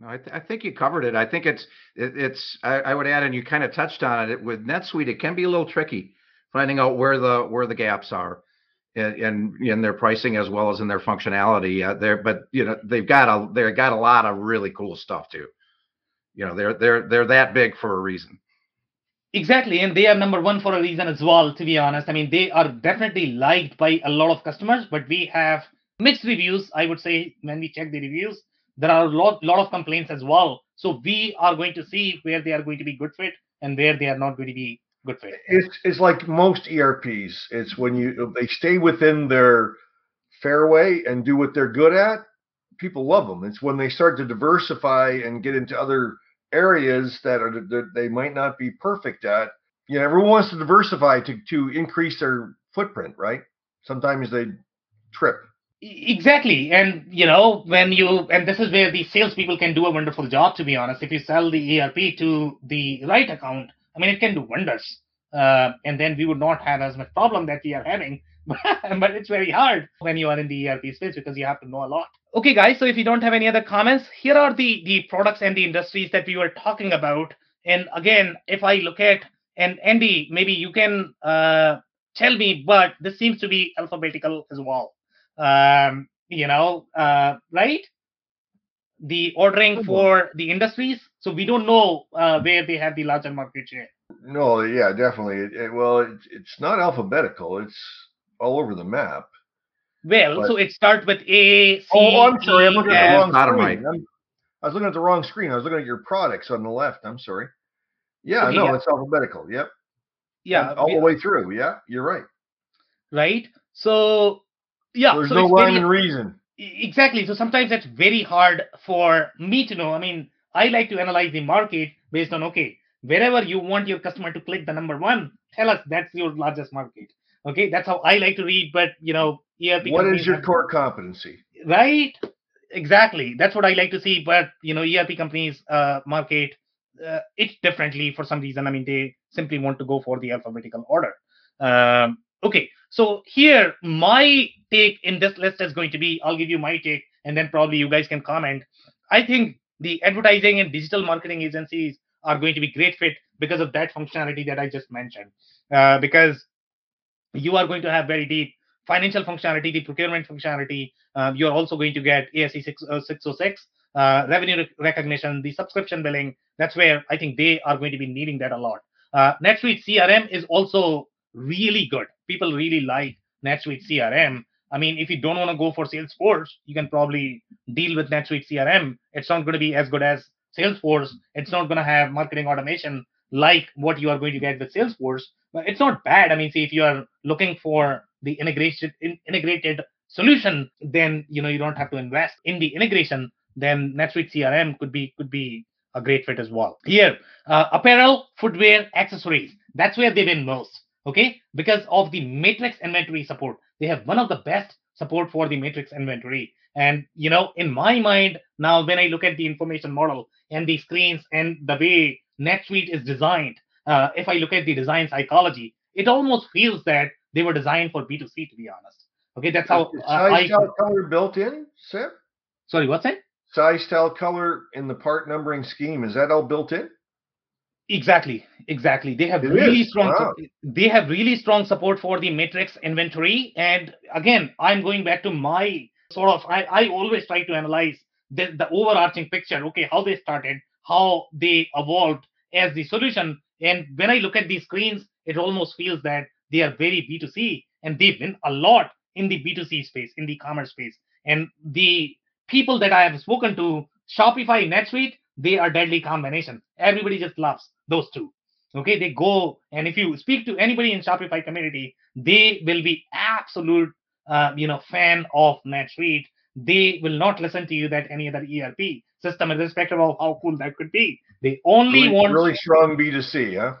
No, I, th- I think you covered it. I think it's it, it's I, I would add, and you kind of touched on it with NetSuite. It can be a little tricky finding out where the where the gaps are in in, in their pricing as well as in their functionality. Uh, there, but you know they've got a they've got a lot of really cool stuff too. You know they're they're they're that big for a reason. Exactly, and they are number one for a reason as well. To be honest, I mean they are definitely liked by a lot of customers, but we have mixed reviews. I would say when we check the reviews, there are a lot lot of complaints as well. So we are going to see where they are going to be good fit and where they are not going to be good fit. It's it's like most ERPs. It's when you they stay within their fairway and do what they're good at. People love them. It's when they start to diversify and get into other areas that are that they might not be perfect at. You know, everyone wants to diversify to to increase their footprint, right? Sometimes they trip. Exactly, and you know when you and this is where the salespeople can do a wonderful job. To be honest, if you sell the ERP to the right account, I mean it can do wonders, uh, and then we would not have as much problem that we are having. but it's very hard when you are in the ERP space because you have to know a lot. Okay, guys. So if you don't have any other comments, here are the the products and the industries that we were talking about. And again, if I look at and Andy, maybe you can uh, tell me, but this seems to be alphabetical as well um, you know, uh, right? The ordering for the industries. So we don't know uh, where they have the larger market share. No, yeah, definitely. It, it, well, it, it's not alphabetical. It's all over the map. Well, but, so it starts with A. C, oh, I'm sorry. I'm looking at the wrong screen. I'm, I was looking at the wrong screen. I was looking at your products on the left. I'm sorry. Yeah, okay, no, yeah. it's alphabetical. Yep. Yeah, and all the way through. Yeah, you're right. Right. So yeah, there's so no rhyme and reason. Exactly. So sometimes that's very hard for me to know. I mean, I like to analyze the market based on okay, wherever you want your customer to click the number one, tell us that's your largest market. Okay, that's how I like to read. But you know, ERP. What is your core competency? Right. Exactly. That's what I like to see. But you know, ERP companies uh, market uh, it differently for some reason. I mean, they simply want to go for the alphabetical order. Um, Okay, so here my take in this list is going to be I'll give you my take and then probably you guys can comment. I think the advertising and digital marketing agencies are going to be great fit because of that functionality that I just mentioned. Uh, because you are going to have very deep financial functionality, the procurement functionality. Uh, you're also going to get ASC 606, uh, uh, revenue rec- recognition, the subscription billing. That's where I think they are going to be needing that a lot. Uh, NetSuite CRM is also really good. People really like NetSuite CRM. I mean, if you don't want to go for Salesforce, you can probably deal with NetSuite CRM. It's not going to be as good as Salesforce. It's not going to have marketing automation like what you are going to get with Salesforce. But it's not bad. I mean, see, if you are looking for the integration in, integrated solution, then you know you don't have to invest in the integration. Then NetSuite CRM could be could be a great fit as well. Here, uh, apparel, footwear, accessories. That's where they win most okay? Because of the matrix inventory support. They have one of the best support for the matrix inventory. And you know in my mind now when i look at the information model and the screens and the way netsuite is designed uh, if i look at the design psychology it almost feels that they were designed for b2c to be honest. Okay? That's how uh, size, style, color built in Sam? sorry what's that? Size style color in the part numbering scheme is that all built in Exactly, exactly. They have it really is. strong. Wow. They have really strong support for the matrix inventory. And again, I'm going back to my sort of. I, I always try to analyze the, the overarching picture. Okay, how they started, how they evolved as the solution. And when I look at these screens, it almost feels that they are very B2C and they've been a lot in the B2C space, in the commerce space. And the people that I have spoken to, Shopify, NetSuite, they are deadly combination. Everybody just loves those two. Okay, they go and if you speak to anybody in Shopify community, they will be absolute, uh, you know, fan of NetSuite. They will not listen to you that any other ERP system, irrespective of how cool that could be. They only really, want really strong B2C, huh?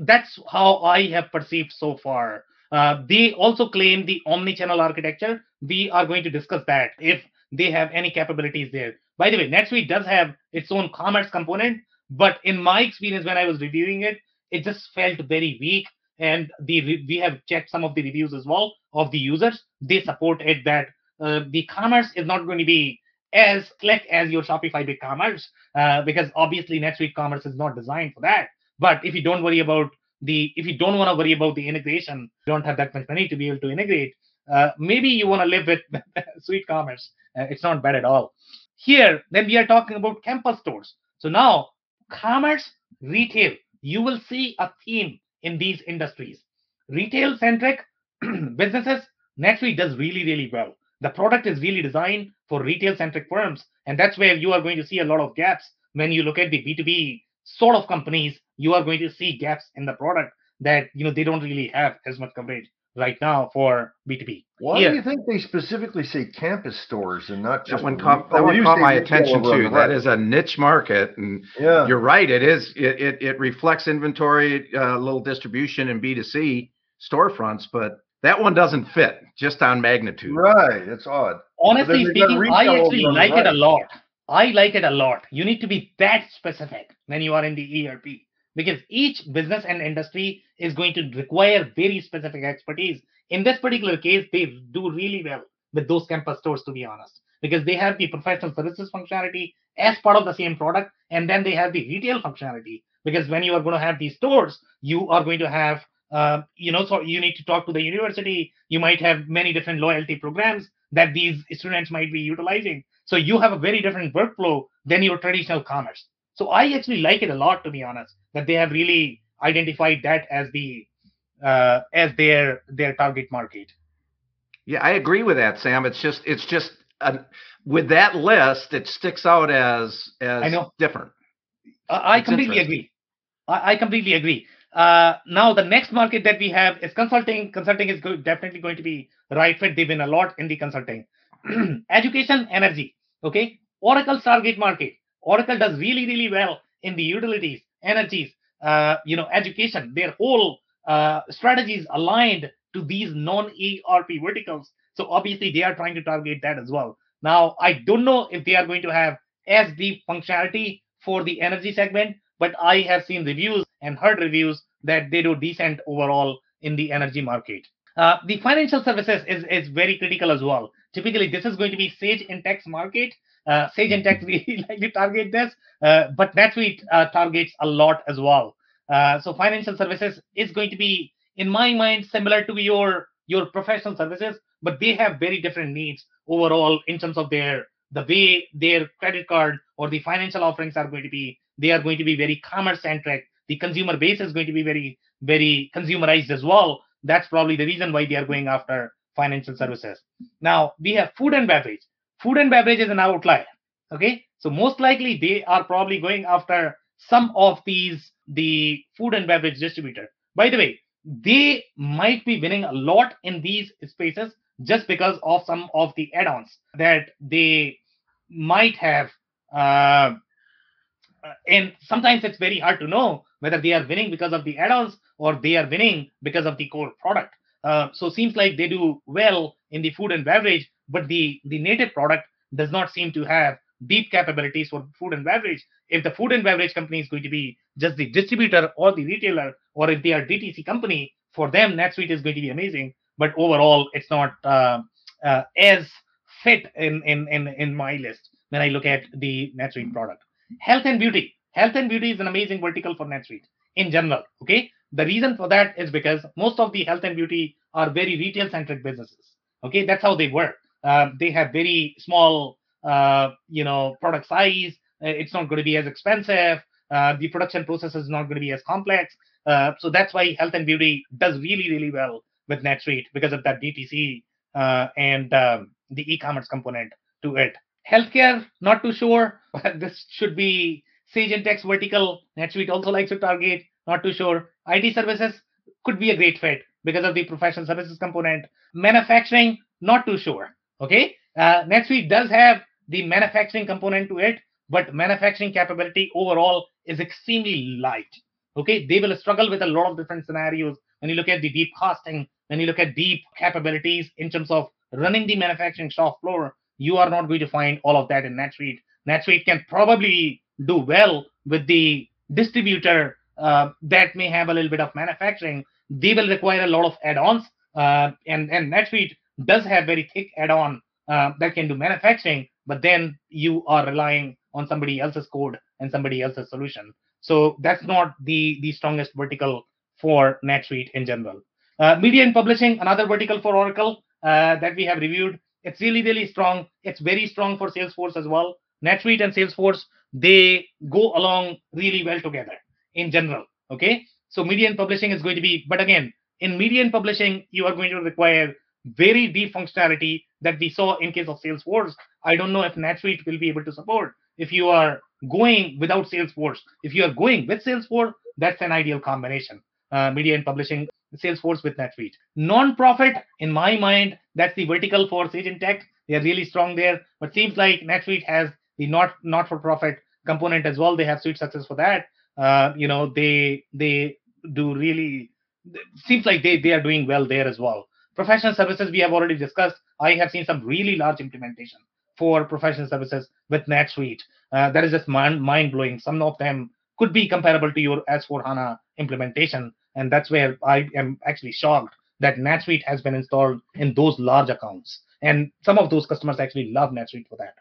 That's how I have perceived so far. Uh, they also claim the omni-channel architecture. We are going to discuss that if they have any capabilities there. By the way, NetSuite does have its own commerce component, but in my experience when I was reviewing it, it just felt very weak. And the we have checked some of the reviews as well of the users. They support it that uh, the commerce is not going to be as slick as your Shopify BigCommerce uh, because obviously NetSuite Commerce is not designed for that. But if you don't worry about the if you don't want to worry about the integration, you don't have that much money to be able to integrate. Uh, maybe you want to live with Suite Commerce. Uh, it's not bad at all. Here, then we are talking about campus stores. So now, commerce, retail, you will see a theme in these industries. Retail centric businesses, NetSuite does really, really well. The product is really designed for retail centric firms. And that's where you are going to see a lot of gaps when you look at the B2B sort of companies. You are going to see gaps in the product that you know they don't really have as much coverage right now for B2B. Why Here. do you think they specifically say campus stores and not just that one caught, that one caught my attention too. That is a niche market, and yeah. you're right. It is. It it, it reflects inventory, a uh, little distribution in B2C storefronts, but that one doesn't fit just on magnitude. Right. It's odd. Honestly speaking, I actually like right. it a lot. I like it a lot. You need to be that specific when you are in the ERP because each business and industry is going to require very specific expertise. In this particular case, they do really well with those campus stores, to be honest, because they have the professional services functionality as part of the same product, and then they have the retail functionality. Because when you are going to have these stores, you are going to have uh, you know, so you need to talk to the university. You might have many different loyalty programs that these students might be utilizing. So you have a very different workflow than your traditional commerce. So I actually like it a lot, to be honest, that they have really identified that as the uh, as their their target market. Yeah, I agree with that, Sam. It's just it's just uh, with that list, it sticks out as as I know. different. I completely agree. I, I completely agree. Uh, now the next market that we have is consulting. Consulting is good, definitely going to be right fit. They've been a lot in the consulting. Education, energy. Okay, Oracle target market. Oracle does really really well in the utilities, energies. Uh, you know, education. Their whole uh, strategies aligned to these non-ERP verticals. So obviously they are trying to target that as well. Now I don't know if they are going to have as deep functionality for the energy segment, but I have seen reviews and heard reviews that they do decent overall in the energy market. Uh, the financial services is, is very critical as well. Typically, this is going to be Sage Intacct market. Uh, Sage Intacct really like to target this, uh, but NetSuite uh, targets a lot as well. Uh, so financial services is going to be, in my mind, similar to your your professional services, but they have very different needs overall in terms of their the way their credit card or the financial offerings are going to be. They are going to be very commerce centric. The consumer base is going to be very very consumerized as well. That's probably the reason why they are going after financial services. Now we have food and beverage food and beverage is an outlier okay? So most likely they are probably going after some of these the food and beverage distributor. By the way they might be winning a lot in these spaces just because of some of the add-ons that they might have uh, and sometimes it's very hard to know whether they are winning because of the add-ons or they are winning because of the core product. Uh, so seems like they do well in the food and beverage but the the native product does not seem to have deep capabilities for food and beverage if the food and beverage company is going to be just the distributor or the retailer or if they are dtc company for them netsuite is going to be amazing but overall it's not uh, uh, as fit in, in in in my list when I look at the NetSuite product. Health and beauty. Health and beauty is an amazing vertical for NetSuite in general. Okay, the reason for that is because most of the health and beauty are very retail centric businesses. Okay, that's how they work. Uh, they have very small, uh, you know, product size. Uh, it's not going to be as expensive. Uh, the production process is not going to be as complex. So that's why health and beauty does really, really well with NetSuite because of that DTC and um, the e-commerce component to it. Healthcare, not too sure. this should be Sage Intacct vertical. NetSuite also likes to target, not too sure. IT services could be a great fit because of the professional services component. Manufacturing, not too sure. Okay, uh, NetSuite does have the manufacturing component to it, but manufacturing capability overall is extremely light. Okay, they will struggle with a lot of different scenarios when you look at the deep costing when you look at deep capabilities in terms of running the manufacturing shop floor, you are not going to find all of that in NetSuite. NetSuite can probably do well with the distributor uh, that may have a little bit of manufacturing. They will require a lot of add-ons, uh, and and NetSuite does have very thick add-on uh, that can do manufacturing, but then you are relying on somebody else's code and somebody else's solution. So that's not the the strongest vertical for NetSuite in general. Uh, media and publishing, another vertical for Oracle uh, that we have reviewed. It's really really strong. It's very strong for Salesforce as well. NetSuite and Salesforce they go along really well together in general. Okay, so media and publishing is going to be, but again, in media and publishing, you are going to require very deep functionality that we saw in case of Salesforce. I don't know if NetSuite will be able to support. If you are going without Salesforce, if you are going with Salesforce, that's an ideal combination. Uh, media and publishing, Salesforce with NetSuite. Non-profit, in my mind, that's the vertical for Sage Intacct. They are really strong there, but seems like NetSuite has the not not-for-profit component as well. They have suite success for that. Uh, you know, they they do really seems like they they are doing well there as well. Professional services we have already discussed. I have seen some really large implementation for professional services with NetSuite. Uh, that is just mind blowing. Some of them could be comparable to your S4 HANA implementation, and that's where I am actually shocked that NetSuite has been installed in those large accounts. And some of those customers actually love NetSuite for that.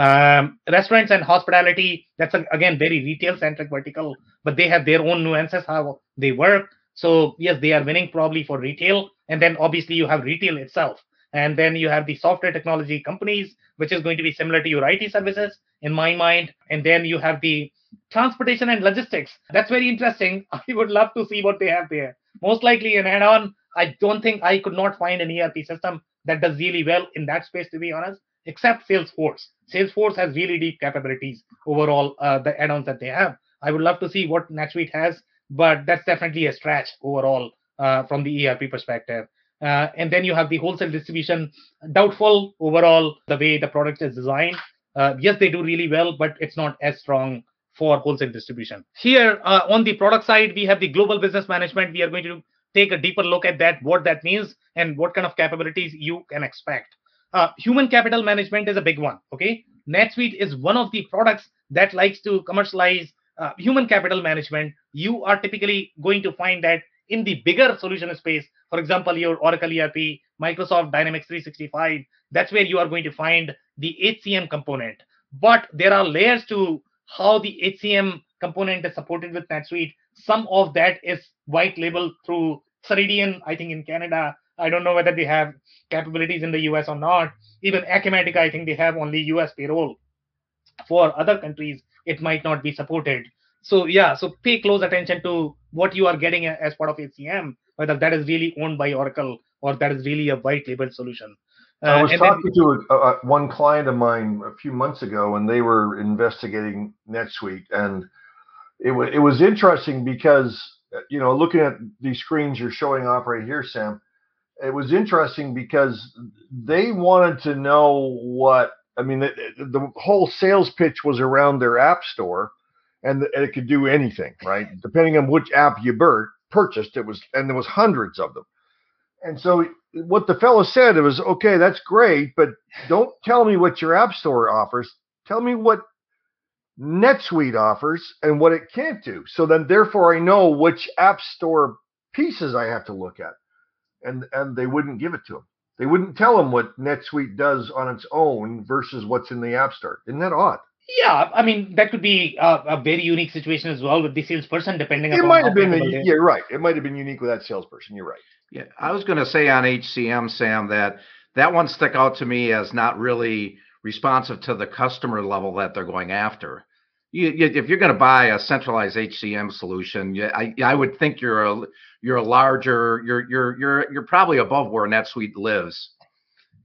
Um, restaurants and hospitality, that's a, again very retail centric vertical, but they have their own nuances how they work. So, yes, they are winning probably for retail. And then obviously you have retail itself. And then you have the software technology companies, which is going to be similar to your IT services in my mind. And then you have the transportation and logistics. That's very interesting. I would love to see what they have there. Most likely an add on. I don't think I could not find an ERP system that does really well in that space, to be honest except Salesforce. Salesforce has really deep capabilities overall, uh, the add-ons that they have. I would love to see what NetSuite has, but that's definitely a stretch overall uh, from the ERP perspective. Uh, and then you have the wholesale distribution, doubtful overall the way the product is designed. Uh, yes, they do really well, but it's not as strong for wholesale distribution. Here uh, on the product side, we have the global business management. We are going to take a deeper look at that, what that means, and what kind of capabilities you can expect uh, human capital management is a big one. Okay, NetSuite is one of the products that likes to commercialize uh, human capital management. You are typically going to find that in the bigger solution space. For example, your Oracle ERP, Microsoft Dynamics 365. That's where you are going to find the HCM component. But there are layers to how the HCM component is supported with NetSuite. Some of that is white label through Ceridian, I think in Canada. I don't know whether they have capabilities in the US or not. Even Acumatica, I think they have only US payroll. For other countries, it might not be supported. So yeah, so pay close attention to what you are getting as part of HCM, whether that is really owned by Oracle or that is really a white label solution. Uh, I was talking then, to a, a, one client of mine a few months ago, and they were investigating NetSuite, and it was it was interesting because you know looking at these screens you're showing off right here, Sam, it was interesting because they wanted to know what I mean. The, the whole sales pitch was around their app store, and, it could do anything, right? Depending on which app you bur- purchased, it was, and there was hundreds of them. And so what the fellow said, it was okay, that's great, but don't tell me what your app store offers. Tell me what NetSuite offers and what it can't do. So then, therefore, I know which app store pieces I have to look at and and they wouldn't give it to him. They wouldn't tell him what NetSuite does on its own versus what's in the App Store. Isn't that odd? Yeah, I mean that could be a, a very unique situation as well with the salesperson, depending. It might have been. A, yeah, right. It might have been unique with that salesperson. You're right. Yeah, I was going to say on HCM, Sam, that that one stuck out to me as not really responsive to the customer level that they're going after you, you, if you're going to buy a centralized HCM solution, you, I, I would think you're a you're a larger you're you're you're you're probably above where NetSuite lives.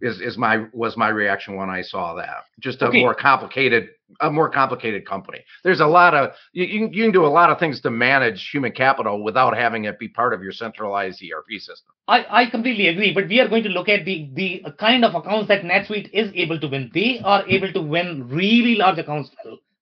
Is is my was my reaction when I saw that? Just a okay. more complicated a more complicated company. There's a lot of you, you can, you can do a lot of things to manage human capital without having it be part of your centralized ERP system. I, I completely agree, but we are going to look at the the kind of accounts that NetSuite is able to win. They are able to win really large accounts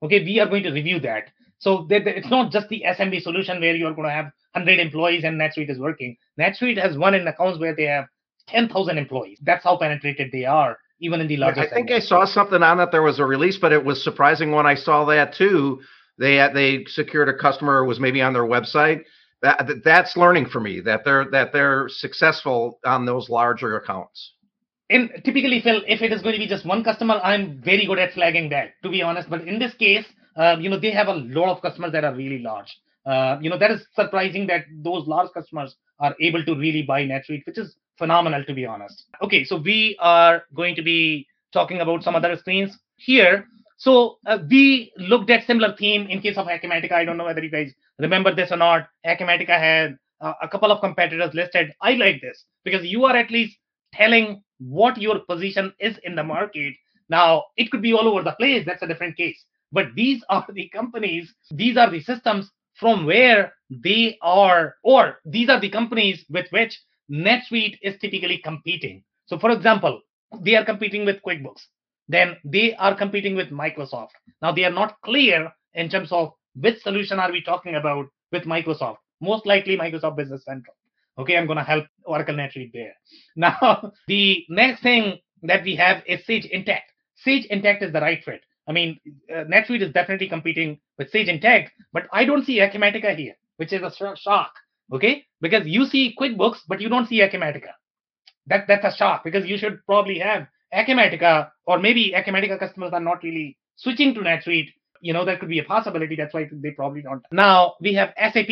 Okay, we are going to review that. So it's not just the SMB solution where you're going to have 100 employees and NetSuite is working. NetSuite has won in accounts where they have 10,000 employees. That's how penetrated they are, even in the larger. I think I saw something on that. There was a release, but it was surprising when I saw that too. They they secured a customer was maybe on their website. That that- that's learning for me that they're that they're successful on those larger accounts. And typically phil if it is going to be just one customer i'm very good at flagging that to be honest but in this case uh, you know they have a lot of customers that are really large uh, you know that is surprising that those large customers are able to really buy netsuite which is phenomenal to be honest okay so we are going to be talking about some other screens here so uh, we looked at similar theme in case of acumatica i don't know whether you guys remember this or not acumatica had uh, a couple of competitors listed i like this because you are at least telling what your position is in the market. Now, it could be all over the place. That's a different case. But these are the companies, these are the systems from where they are, or these are the companies with which NetSuite is typically competing. So, for example, they are competing with QuickBooks. Then they are competing with Microsoft. Now, they are not clear in terms of which solution are we talking about with Microsoft. Most likely Microsoft Business Central. Okay, I'm going to help Oracle NetSuite there. Now, the next thing that we have is Sage Intacct. Sage Intacct is the right fit. I mean, uh, NetSuite is definitely competing with Sage Intacct, but I don't see Acumatica here, which is a sh- shock. Okay, because you see QuickBooks, but you don't see Acumatica. That that's a shock because you should probably have Acumatica, or maybe Acumatica customers are not really switching to NetSuite. You know, that could be a possibility. That's why they probably don't. Now we have SAP.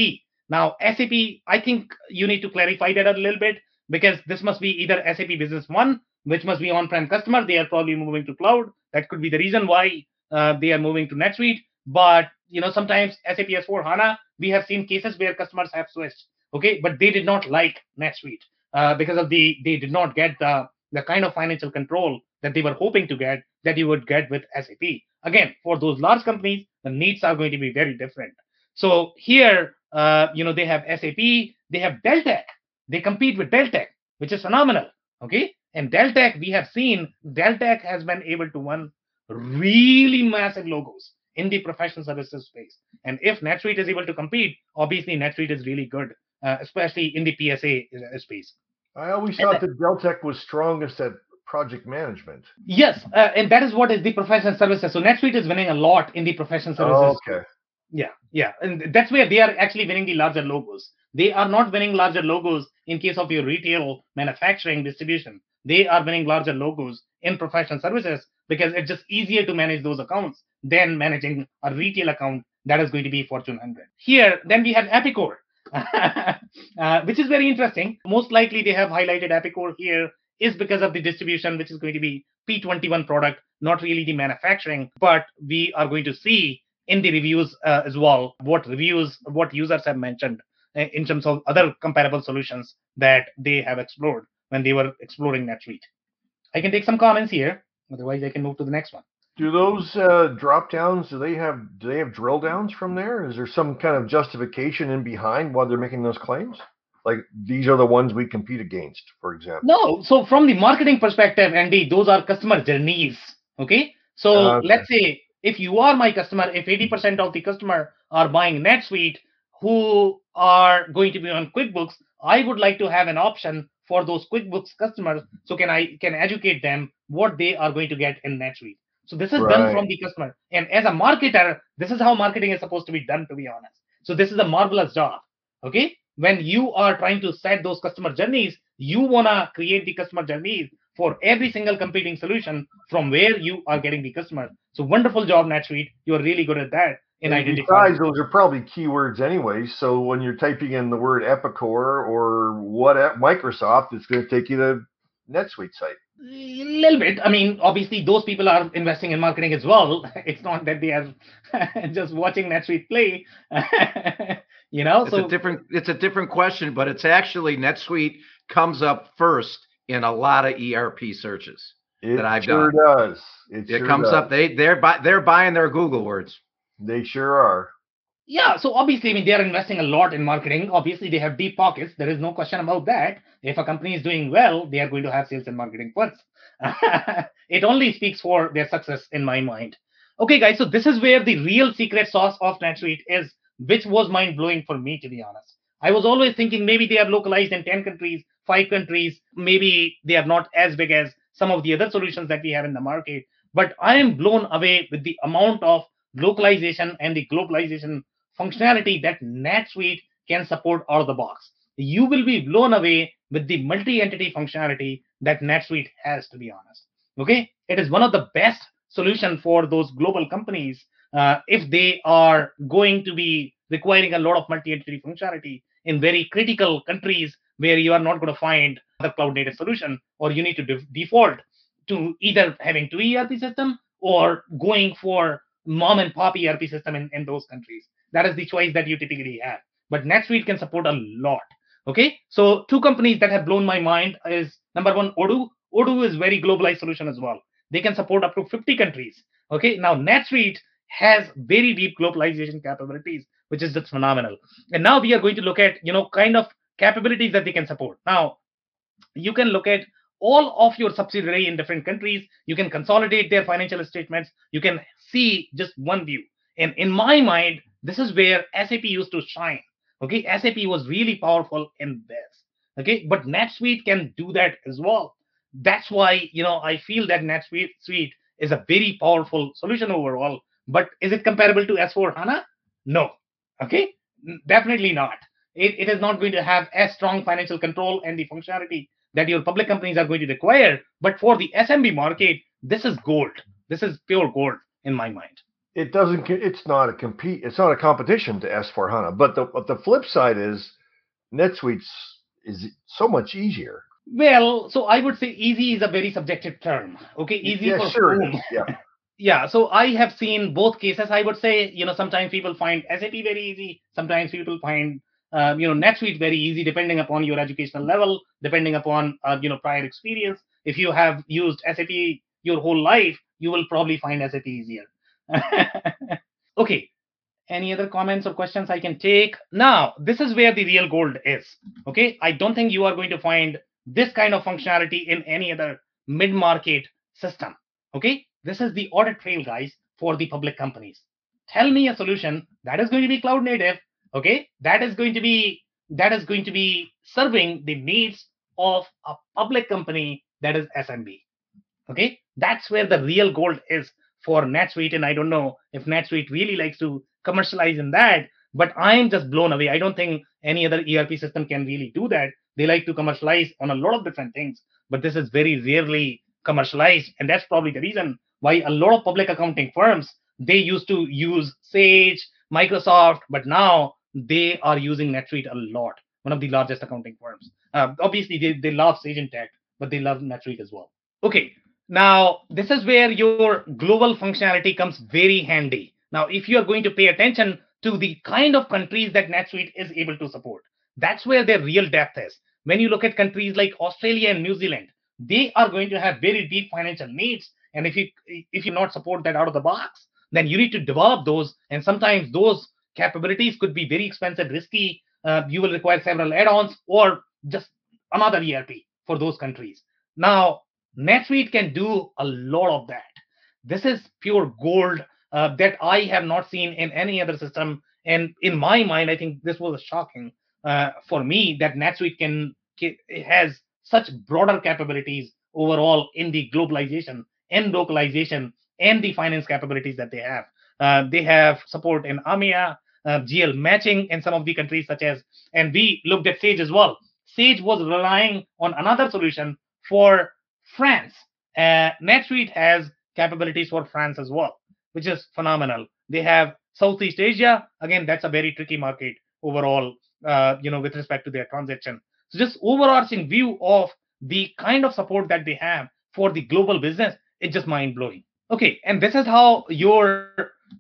Now, SAP, I think you need to clarify that a little bit because this must be either SAP Business One, which must be on-prem customer. They are probably moving to cloud. That could be the reason why uh, they are moving to NetSuite. But you know, sometimes SAP S4 HANA, we have seen cases where customers have switched. Okay, but they did not like NetSuite uh, because of the they did not get the the kind of financial control that they were hoping to get that you would get with SAP. Again, for those large companies, the needs are going to be very different. So here, uh, you know, they have SAP, they have Deltek. They compete with Deltek, which is phenomenal. Okay. And Deltek, we have seen Deltek has been able to win really massive logos in the professional services space. And if NetSuite is able to compete, obviously NetSuite is really good, uh, especially in the PSA uh, space. I always thought that Deltek was strongest at project management. Yes, uh, and that is what is the professional services. So NetSuite is winning a lot in the professional services. Oh, okay. Yeah, yeah, and that's where they are actually winning the larger logos. They are not winning larger logos in case of your retail manufacturing distribution. They are winning larger logos in professional services because it's just easier to manage those accounts than managing a retail account that is going to be Fortune 100. Here, then we have Epicor, uh, which is very interesting. Most likely they have highlighted Epicor here is because of the distribution, which is going to be P21 product, not really the manufacturing, but we are going to see in the reviews uh, as well what reviews what users have mentioned uh, in terms of other comparable solutions that they have explored when they were exploring NetSuite. I can take some comments here. Otherwise, I can move to the next one. Do those uh, drop downs? Do they have do they have drill downs from there? Is there some kind of justification in behind why they're making those claims? Like these are the ones we compete against, for example. No, so from the marketing perspective, Andy, those are customer journeys. Okay, so Okay. let's say if you are my customer, if 80% of the customer are buying NetSuite who are going to be on QuickBooks, I would like to have an option for those QuickBooks customers. So can I can educate them what they are going to get in NetSuite. So this is done from the customer. And as a marketer, this is how marketing is supposed to be done, to be honest. So this is a marvelous job. Okay. When you are trying to set those customer journeys, you wanna create the customer journeys for every single competing solution from where you are getting the customer. So wonderful job, NetSuite. You're really good at that in And identifying. Besides, those are probably keywords anyway. So when you're typing in the word Epicor or what at Microsoft, it's going to take you to NetSuite site. A little bit. I mean, obviously, those people are investing in marketing as well. It's not that they are just watching NetSuite play. you know, It's so a different it's a different question, but it's actually NetSuite comes up first in a lot of ERP searches. It That I've done. sure does. It, It sure comes does. up they they're buy, they're buying their Google words. They sure are. Yeah. So obviously, I mean, they are investing a lot in marketing. Obviously, they have deep pockets. There is no question about that. If a company is doing well, they are going to have sales and marketing funds. it only speaks for their success in my mind. Okay, guys, so this is where the real secret sauce of NetSuite is, which was mind blowing for me, to be honest. I was always thinking maybe they are localized in 10 countries, five countries, maybe they are not as big as some of the other solutions that we have in the market. But I am blown away with the amount of localization and the globalization functionality that NetSuite can support out of the box. You will be blown away with the multi-entity functionality that NetSuite has, to be honest. Okay, it is one of the best solution for those global companies uh, if they are going to be requiring a lot of multi-entity functionality in very critical countries where you are not going to find the cloud native solution or you need to de- default to either having two ERP system or going for mom and pop ERP system in, in those countries. That is the choice that you typically have. But NetSuite can support a lot. Okay, so two companies that have blown my mind is number one, Odoo. Odoo is very globalized solution as well. They can support up to 50 countries. Okay, now NetSuite has very deep globalization capabilities, which is just phenomenal. And now we are going to look at, you know, kind of capabilities that they can support. Now, you can look at all of your subsidiary in different countries. You can consolidate their financial statements. You can see just one view. And in my mind, this is where SAP used to shine. Okay, SAP was really powerful in this. Okay, but NetSuite can do that as well. That's why you know I feel that NetSuite suite is a very powerful solution overall. But is it comparable to S4 HANA? No. Okay, definitely not. It, it is not going to have as strong financial control and the functionality that your public companies are going to require. But for the SMB market, this is gold. This is pure gold in my mind. It doesn't. It's not a compete. It's not a competition to S4 HANA. But the but the flip side is NetSuite's is so much easier. Well, so I would say easy is a very subjective term. Okay, easy yeah, for sure whom? Yeah. yeah so i have seen both cases i would say you know sometimes people find sap very easy sometimes people find uh, you know netsuite very easy depending upon your educational level depending upon uh, you know prior experience if you have used sap your whole life you will probably find sap easier okay any other comments or questions i can take now this is where the real gold is okay i don't think you are going to find this kind of functionality in any other mid-market system okay this is the audit trail, guys, for the public companies. Tell me a solution that is going to be cloud native, okay? That is going to be that is going to be serving the needs of a public company that is SMB. Okay, that's where the real gold is for NetSuite, and I don't know if NetSuite really likes to commercialize in that, but I'm just blown away. I don't think any other ERP system can really do that. They like to commercialize on a lot of different things, but this is very rarely commercialized, and that's probably the reason why a lot of public accounting firms they used to use Sage, Microsoft, but now they are using NetSuite a lot. One of the largest accounting firms. Uh, obviously, they, they love Sage Intacct, but they love NetSuite as well. Okay, now this is where your global functionality comes very handy. Now, if you are going to pay attention to the kind of countries that NetSuite is able to support, that's where their real depth is. When you look at countries like Australia and New Zealand, they are going to have very deep financial needs and if you if you not support that out of the box then you need to develop those and sometimes those capabilities could be very expensive risky uh, you will require several add-ons or just another erp for those countries now netsuite can do a lot of that this is pure gold uh, that i have not seen in any other system and in my mind i think this was shocking uh, for me that netsuite can it has such broader capabilities overall in the globalization and localization and the finance capabilities that they have. Uh, they have support in EMEA, uh, GL matching in some of the countries such as, and we looked at Sage as well. Sage was relying on another solution for France. Uh, NetSuite has capabilities for France as well, which is phenomenal. They have Southeast Asia. Again, that's a very tricky market overall, uh, you know, with respect to their transaction. So just overarching view of the kind of support that they have for the global business it's just mind blowing. Okay, and this is how your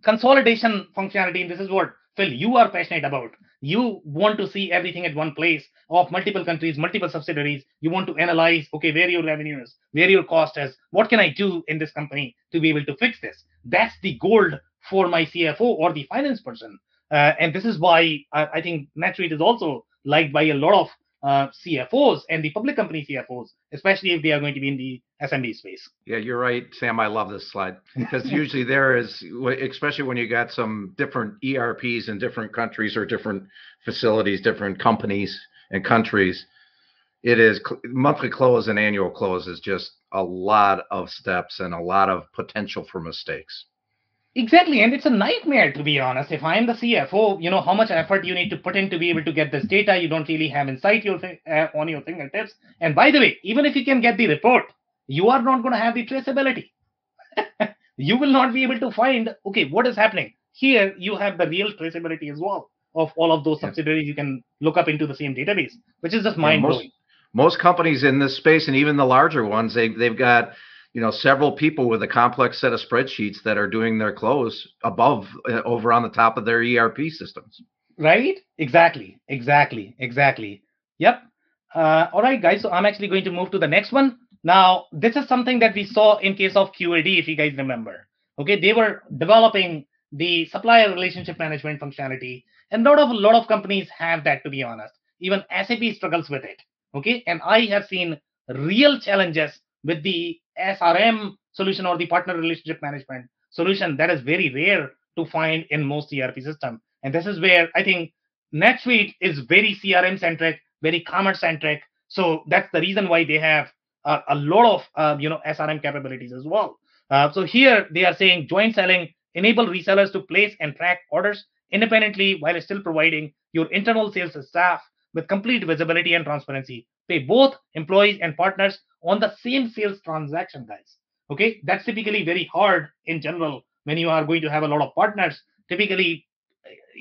consolidation functionality, and this is what Phil you are passionate about. You want to see everything at one place of multiple countries, multiple subsidiaries. You want to analyze, okay, where your revenue is, where your cost is, what can I do in this company to be able to fix this? That's the gold for my CFO or the finance person. Uh, and this is why I, I think NetSuite is also liked by a lot of uh, CFOs and the public company CFOs, especially if they are going to be in the SMB space. Yeah, you're right, Sam. I love this slide because usually there is, especially when you got some different ERPs in different countries or different facilities, different companies and countries. It is monthly close and annual close is just a lot of steps and a lot of potential for mistakes. Exactly, and it's a nightmare to be honest. If I'm the CFO, you know how much effort you need to put in to be able to get this data. You don't really have insight your, uh, on your fingertips. And by the way, even if you can get the report, you are not going to have the traceability. you will not be able to find okay what is happening here. You have the real traceability as well of all of those subsidiaries. You can look up into the same database, which is just mind blowing. Most, most companies in this space, and even the larger ones, they they've got you know several people with a complex set of spreadsheets that are doing their close above uh, over on the top of their erp systems. Right? Exactly. Exactly. Exactly. Yep. Uh, all right guys. So i'm actually going to move to the next one. Now this is something that we saw in case of qad if you guys remember. Okay? They were developing the supplier relationship management functionality and lot of a lot of companies have that to be honest. Even sap struggles with it. Okay? And i have seen real challenges with the SRM solution or the partner relationship management solution that is very rare to find in most ERP system. And this is where I think NetSuite is very CRM centric, very commerce centric. So that's the reason why they have uh, a lot of uh, you know SRM capabilities as well. Uh, so here they are saying joint selling enable resellers to place and track orders independently while still providing your internal sales staff with complete visibility and transparency. Pay both employees and partners on the same sales transaction, guys. Okay, that's typically very hard in general when you are going to have a lot of partners. Typically,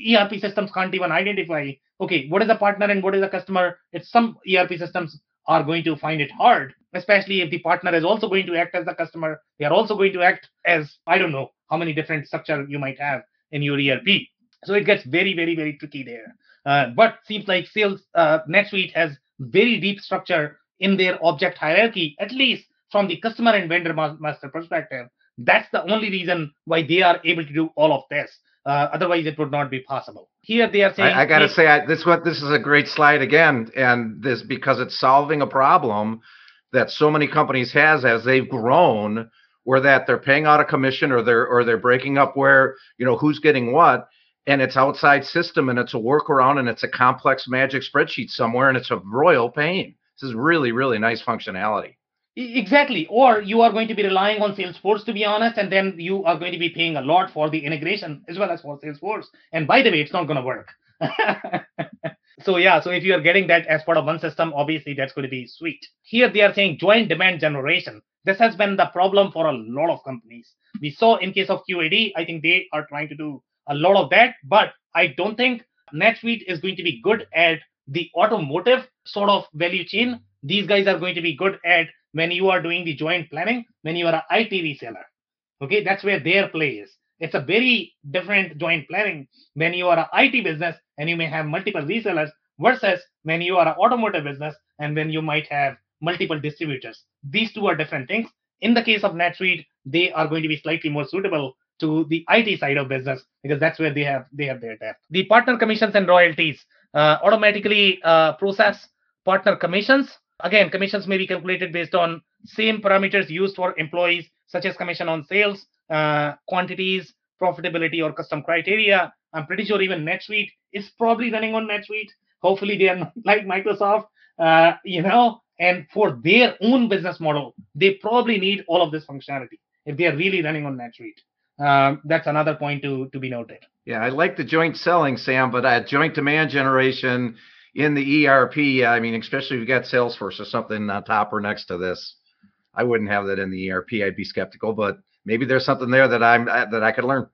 ERP systems can't even identify, okay, what is a partner and what is a customer. It's some ERP systems are going to find it hard, especially if the partner is also going to act as the customer. They are also going to act as, I don't know how many different structure you might have in your ERP. So it gets very, very, very tricky there. Uh, but seems like sales uh, NetSuite has very deep structure in their object hierarchy, at least from the customer and vendor master perspective. That's the only reason why they are able to do all of this. Uh, otherwise, it would not be possible. Here they are saying. I, I got to say, I, this what this is a great slide again, and this because it's solving a problem that so many companies has as they've grown, where that they're paying out a commission or they're or they're breaking up where you know who's getting what, and it's outside system and it's a workaround and it's a complex magic spreadsheet somewhere and it's a royal pain. This is really, really nice functionality. Exactly. Or you are going to be relying on Salesforce to be honest, and then you are going to be paying a lot for the integration as well as for Salesforce. And by the way, it's not going to work. so yeah, so if you are getting that as part of one system, obviously that's going to be sweet. Here they are saying joint demand generation. This has been the problem for a lot of companies. We saw in case of QAD, I think they are trying to do a lot of that, but I don't think NetSuite is going to be good at the automotive sort of value chain. These guys are going to be good at when you are doing the joint planning, when you are an IT reseller. Okay, that's where their play is. It's a very different joint planning when you are an IT business and you may have multiple resellers versus when you are an automotive business and when you might have multiple distributors. These two are different things. In the case of NetSuite, they are going to be slightly more suitable to the IT side of business because that's where they have they have their depth. The partner commissions and royalties uh, automatically uh, process partner commissions. Again, commissions may be calculated based on same parameters used for employees, such as commission on sales, uh, quantities, profitability, or custom criteria. I'm pretty sure even NetSuite is probably running on NetSuite. Hopefully, they are not like Microsoft, uh, you know. And for their own business model, they probably need all of this functionality if they are really running on NetSuite um, that's another point to to be noted. Yeah, I like the joint selling, Sam, but that joint demand generation in the ERP, I mean, especially if you've got Salesforce or something on top or next to this, I wouldn't have that in the ERP. I'd be skeptical, but maybe there's something there that I'm uh, that I could learn.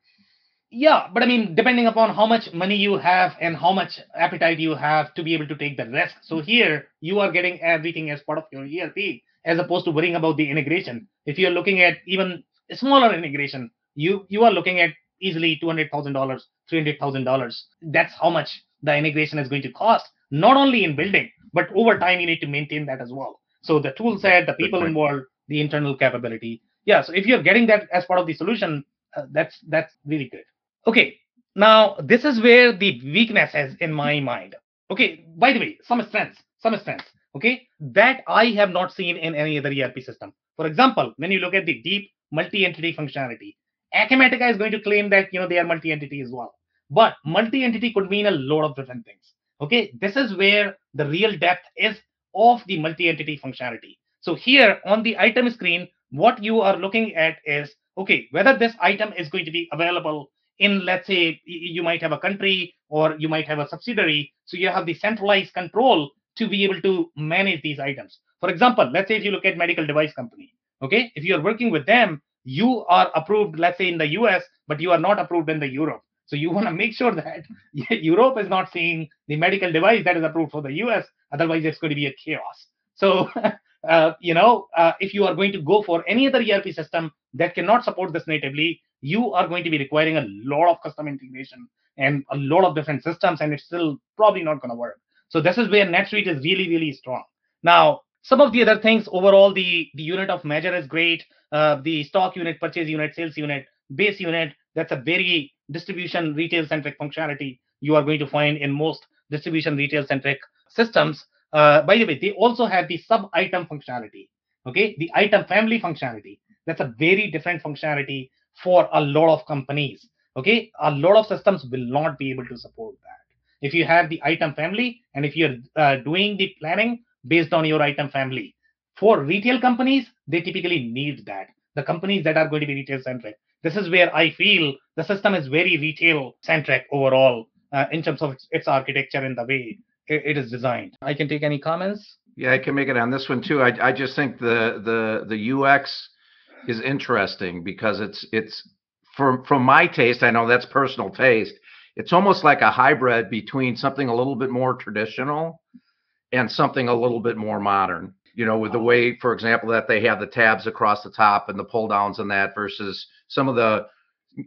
Yeah, but I mean, depending upon how much money you have and how much appetite you have to be able to take the risk. So here you are getting everything as part of your ERP, as opposed to worrying about the integration. If you're looking at even smaller integration, you you are looking at easily two hundred thousand dollars, three hundred thousand dollars. That's how much the integration is going to cost, not only in building, but over time you need to maintain that as well. So the tool set, the people involved, the internal capability. Yeah. So if you're getting that as part of the solution, uh, that's that's really good. Okay. Now this is where the weakness is in my mind. Okay. By the way, some strengths. substance. Okay, that I have not seen in any other ERP system. For example, when you look at the deep multi-entity functionality, Acumatica is going to claim that you know they are multi-entity as well. But multi-entity could mean a lot of different things. Okay, this is where the real depth is of the multi-entity functionality. So here on the item screen, what you are looking at is okay whether this item is going to be available in let's say you might have a country or you might have a subsidiary. So you have the centralized control to be able to manage these items. For example let's say if you look at medical device company okay if you are working with them you are approved let's say in the us but you are not approved in the europe so you want to make sure that europe is not seeing the medical device that is approved for the us otherwise it's going to be a chaos so uh, you know uh, if you are going to go for any other erp system that cannot support this natively you are going to be requiring a lot of custom integration and a lot of different systems and it's still probably not going to work so this is where NetSuite is really, really strong. Now, some of the other things overall, the, the unit of measure is great. Uh, the stock unit, purchase unit, sales unit, base unit, that's a very distribution retail centric functionality you are going to find in most distribution retail centric systems. Uh, by the way, they also have the sub item functionality. Okay, the item family functionality. That's a very different functionality for a lot of companies. Okay, a lot of systems will not be able to support that if you have the item family and if you're uh, doing the planning based on your item family for retail companies they typically need that the companies that are going to be retail centric this is where i feel the system is very retail centric overall uh, in terms of its, its, architecture and the way it, it is designed. I can take any comments? Yeah i can make it on this one too. I, I just think the the the ux is interesting because it's it's from from my taste i know that's personal taste it's almost like a hybrid between something a little bit more traditional and something a little bit more modern. You know with the way for example that they have the tabs across the top and the pull downs and that versus some of the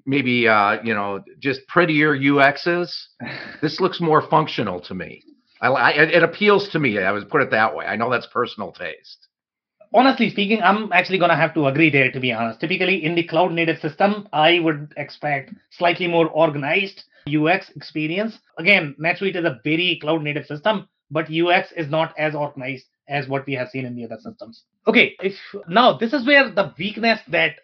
maybe uh you know just prettier uxs this looks more functional to me I, I it appeals to me i would put it that way i know that's personal taste honestly speaking, I'm actually going to have to agree there, to be honest. Typically, in the cloud native system, I would expect slightly more organized UX experience. Again, NetSuite is a very cloud native system, but UX is not as organized as what we have seen in the other systems. Okay, if now this is where the weakness that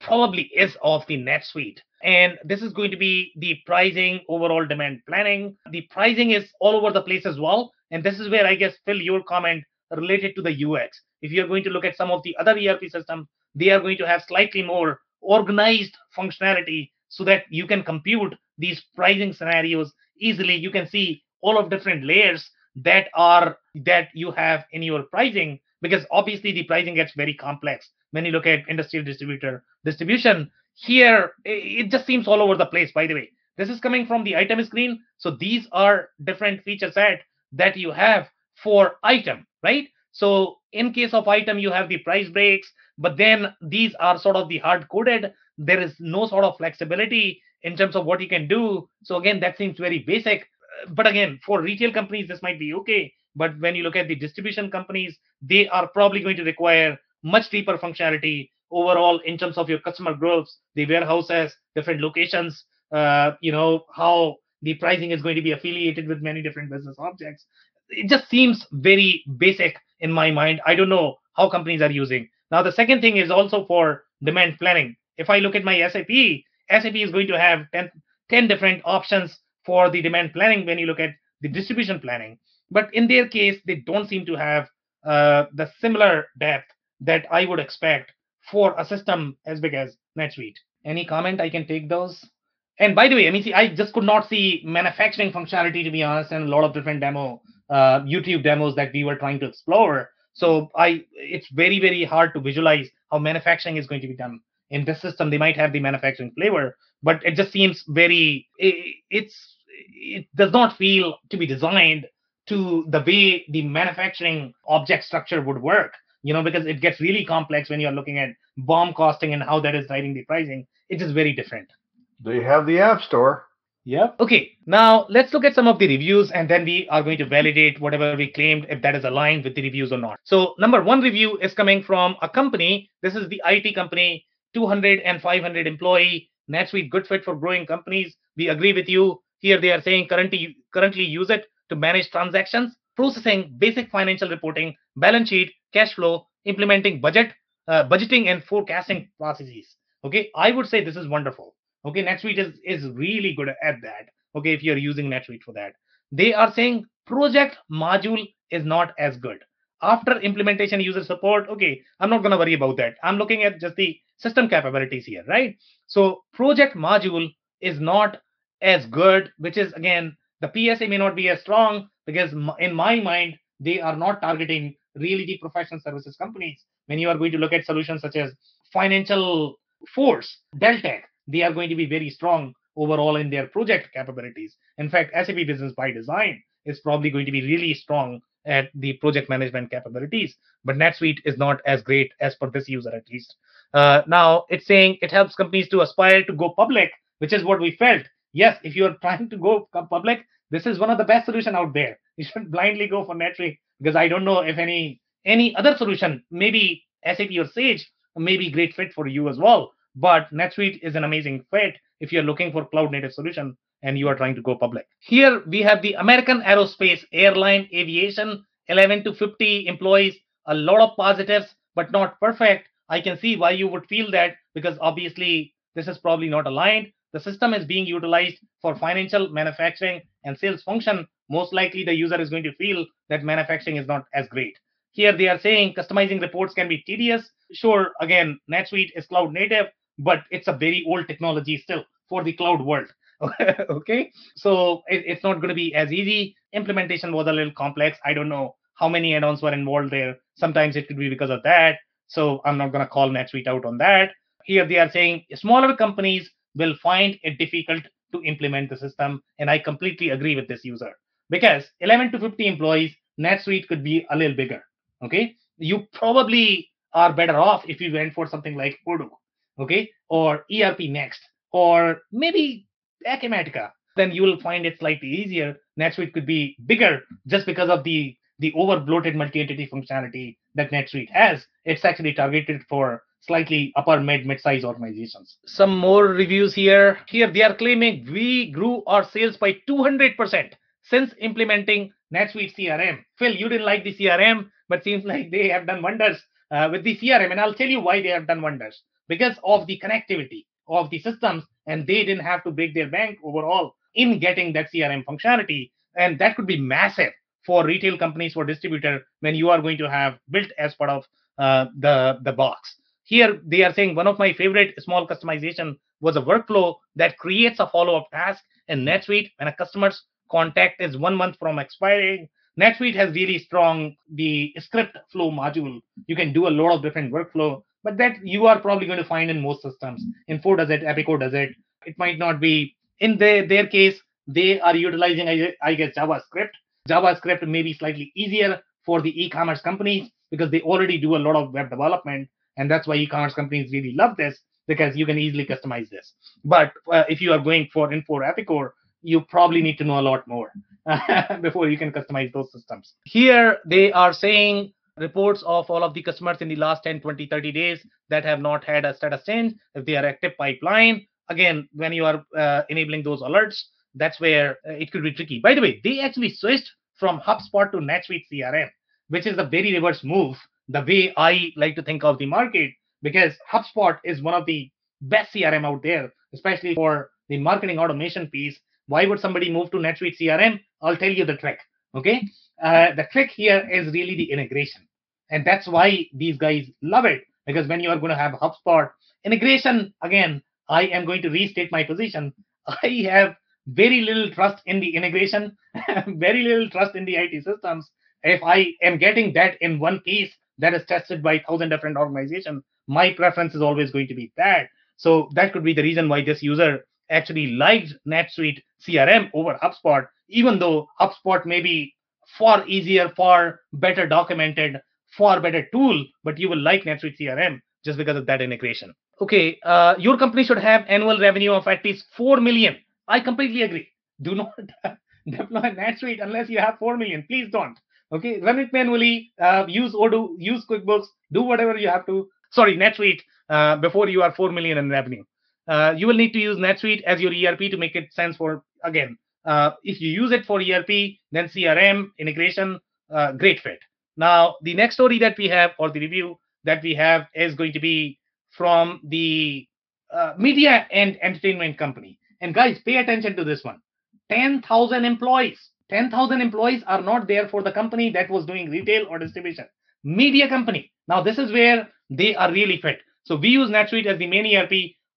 probably is of the NetSuite. And this is going to be the pricing, overall demand planning. The pricing is all over the place as well. And this is where I guess, Phil, your comment related to the UX. If you're going to look at some of the other ERP systems, they are going to have slightly more organized functionality so that you can compute these pricing scenarios easily you can see all of different layers that are that you have in your pricing because obviously the pricing gets very complex when you look at industrial distributor distribution here it just seems all over the place by the way this is coming from the item screen so these are different feature set that you have for item right so in case of item you have the price breaks but then these are sort of the hard coded there is no sort of flexibility in terms of what you can do. So again, that seems very basic. But again, for retail companies, this might be okay. But when you look at the distribution companies, they are probably going to require much deeper functionality overall in terms of your customer groups, the warehouses, different locations, uh, you know, how the pricing is going to be affiliated with many different business objects. It just seems very basic in my mind. I don't know how companies are using. Now, the second thing is also for demand planning. If I look at my SAP, SAP is going to have 10, 10 different options for the demand planning when you look at the distribution planning. But in their case, they don't seem to have uh, the similar depth that I would expect for a system as big as NetSuite. Any comment? I can take those. And by the way, I mean, see, I just could not see manufacturing functionality to be honest, and a lot of different demo uh, YouTube demos that we were trying to explore. So I, it's very very hard to visualize how manufacturing is going to be done in this system they might have the manufacturing flavor but it just seems very it, it's it does not feel to be designed to the way the manufacturing object structure would work you know because it gets really complex when you're looking at BOM costing and how that is driving the pricing it is very different they have the app store Yep. Okay. Now let's look at some of the reviews and then we are going to validate whatever we claimed if that is aligned with the reviews or not. So number one review is coming from a company. This is the IT company 200 and 500 employee NetSuite good fit for growing companies. We agree with you. Here they are saying currently currently use it to manage transactions. processing basic financial reporting, balance sheet, cash flow, implementing budget, uh, budgeting and forecasting processes. Okay, I would say this is wonderful. Okay, NetSuite is, is really good at that. Okay, if you're using NetSuite for that. They are saying project module is not as good. After implementation user support, okay, I'm not going to worry about that. I'm looking at just the system capabilities here, right? So project module is not as good, which is again, the PSA may not be as strong because in my mind, they are not targeting really the professional services companies. When you are going to look at solutions such as financial force, Deltek, they are going to be very strong overall in their project capabilities. In fact, SAP Business ByDesign is probably going to be really strong at the project management capabilities, but NetSuite is not as great as per this user at least. Uh, now it's saying it helps companies to aspire to go public, which is what we felt. Yes, if you are trying to go public, this is one of the best solution out there. You shouldn't blindly go for NetSuite because I don't know if any any other solution, maybe SAP or Sage, may be great fit for you as well. But NetSuite is an amazing fit if you're looking for cloud native solution and you are trying to go public. Here we have the American Aerospace Airline Aviation, 11 to 50 employees, a lot of positives, but not perfect. I can see why you would feel that because obviously this is probably not aligned. The system is being utilized for financial, manufacturing, and sales function. Most likely the user is going to feel that manufacturing is not as great. Here they are saying customizing reports can be tedious. Sure, again, NetSuite is cloud native, but it's a very old technology still for the cloud world. okay, so it, it's not going to be as easy. Implementation was a little complex. I don't know how many add-ons were involved there. Sometimes it could be because of that. So I'm not going to call NetSuite out on that. Here they are saying smaller companies will find it difficult to implement the system, and I completely agree with this user because 11 to 50 employees, NetSuite could be a little bigger. Okay, you probably are better off if you went for something like Odoo, okay, or ERPNext, or maybe Acumatica. Then you will find it slightly easier. NetSuite could be bigger just because of the the over bloated multi-entity functionality that NetSuite has. It's actually targeted for slightly upper mid mid-size organizations. Some more reviews here. Here they are claiming we grew our sales by 200% since implementing NetSuite CRM. Phil, you didn't like the CRM, but seems like they have done wonders uh, with the CRM, and I'll tell you why they have done wonders because of the connectivity of the systems, and they didn't have to break their bank overall in getting that CRM functionality, and that could be massive for retail companies for distributor when you are going to have built as part of uh, the the box. Here they are saying one of my favorite small customization was a workflow that creates a follow-up task in NetSuite when a customer's contact is one month from expiring. NetSuite has really strong the script flow module. You can do a lot of different workflow, but that you are probably going to find in most systems. Infor does it, Epicor does it. It might not be in their, their case. They are utilizing, I guess, JavaScript. JavaScript may be slightly easier for the e-commerce companies because they already do a lot of web development, and that's why e-commerce companies really love this because you can easily customize this. But uh, if you are going for Infor Epicor, you probably need to know a lot more before you can customize those systems. Here they are saying reports of all of the customers in the last 10, 20, 30 days that have not had a status change. If they are active pipeline, again, when you are uh, enabling those alerts, that's where uh, it could be tricky. By the way, they actually switched from HubSpot to NetSuite CRM, which is a very reverse move, the way I like to think of the market, because HubSpot is one of the best CRM out there, especially for the marketing automation piece why would somebody move to NetSuite CRM? I'll tell you the trick. Okay. Uh, the trick here is really the integration. And that's why these guys love it. Because when you are going to have HubSpot integration, again, I am going to restate my position. I have very little trust in the integration, very little trust in the IT systems. If I am getting that in one piece that is tested by thousand different organizations, my preference is always going to be that. So that could be the reason why this user actually liked NetSuite CRM over HubSpot, even though HubSpot may be far easier, far better documented, far better tool, but you will like NetSuite CRM just because of that integration. Okay, uh, your company should have annual revenue of at least 4 million. I completely agree. Do not deploy NetSuite unless you have 4 million. Please don't. Okay, run it manually, uh, use Odoo, use QuickBooks, do whatever you have to. Sorry, NetSuite uh, before you are 4 million in revenue. Uh, you will need to use NetSuite as your ERP to make it sense for again Uh, if you use it for ERP, then CRM integration, uh, great fit. Now, the next story that we have or the review that we have is going to be from the uh, media and entertainment company. And guys, pay attention to this one 10,000 employees. 10,000 employees are not there for the company that was doing retail or distribution. Media company. Now, this is where they are really fit. So, we use NetSuite as the main ERP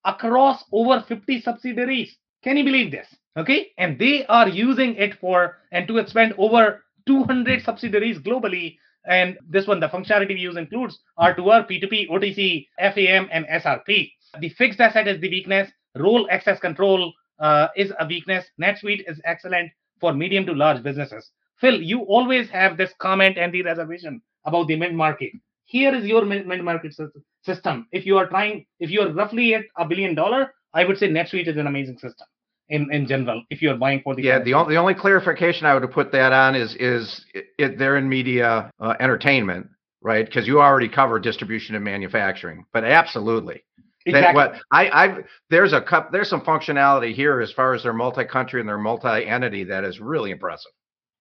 across over 50 subsidiaries. Can you believe this? Okay. And they are using it for and to expand over 200 subsidiaries globally. And this one, the functionality we use includes R2R, P2P, OTC, FAM, and SRP. The fixed asset is the weakness. Role access control uh, is a weakness. NetSuite is excellent for medium to large businesses. Phil, you always have this comment and the reservation about the mid market. Here is your mid market system. If you are trying, if you are roughly at a billion dollar, I would say NetSuite is an amazing system in, in general if you're buying for the yeah the only, the only clarification i would put that on is is it, it they're in media uh, entertainment right because you already cover distribution and manufacturing but absolutely exactly. That what I I there's a cup there's some functionality here as far as their multi-country and their multi-entity that is really impressive.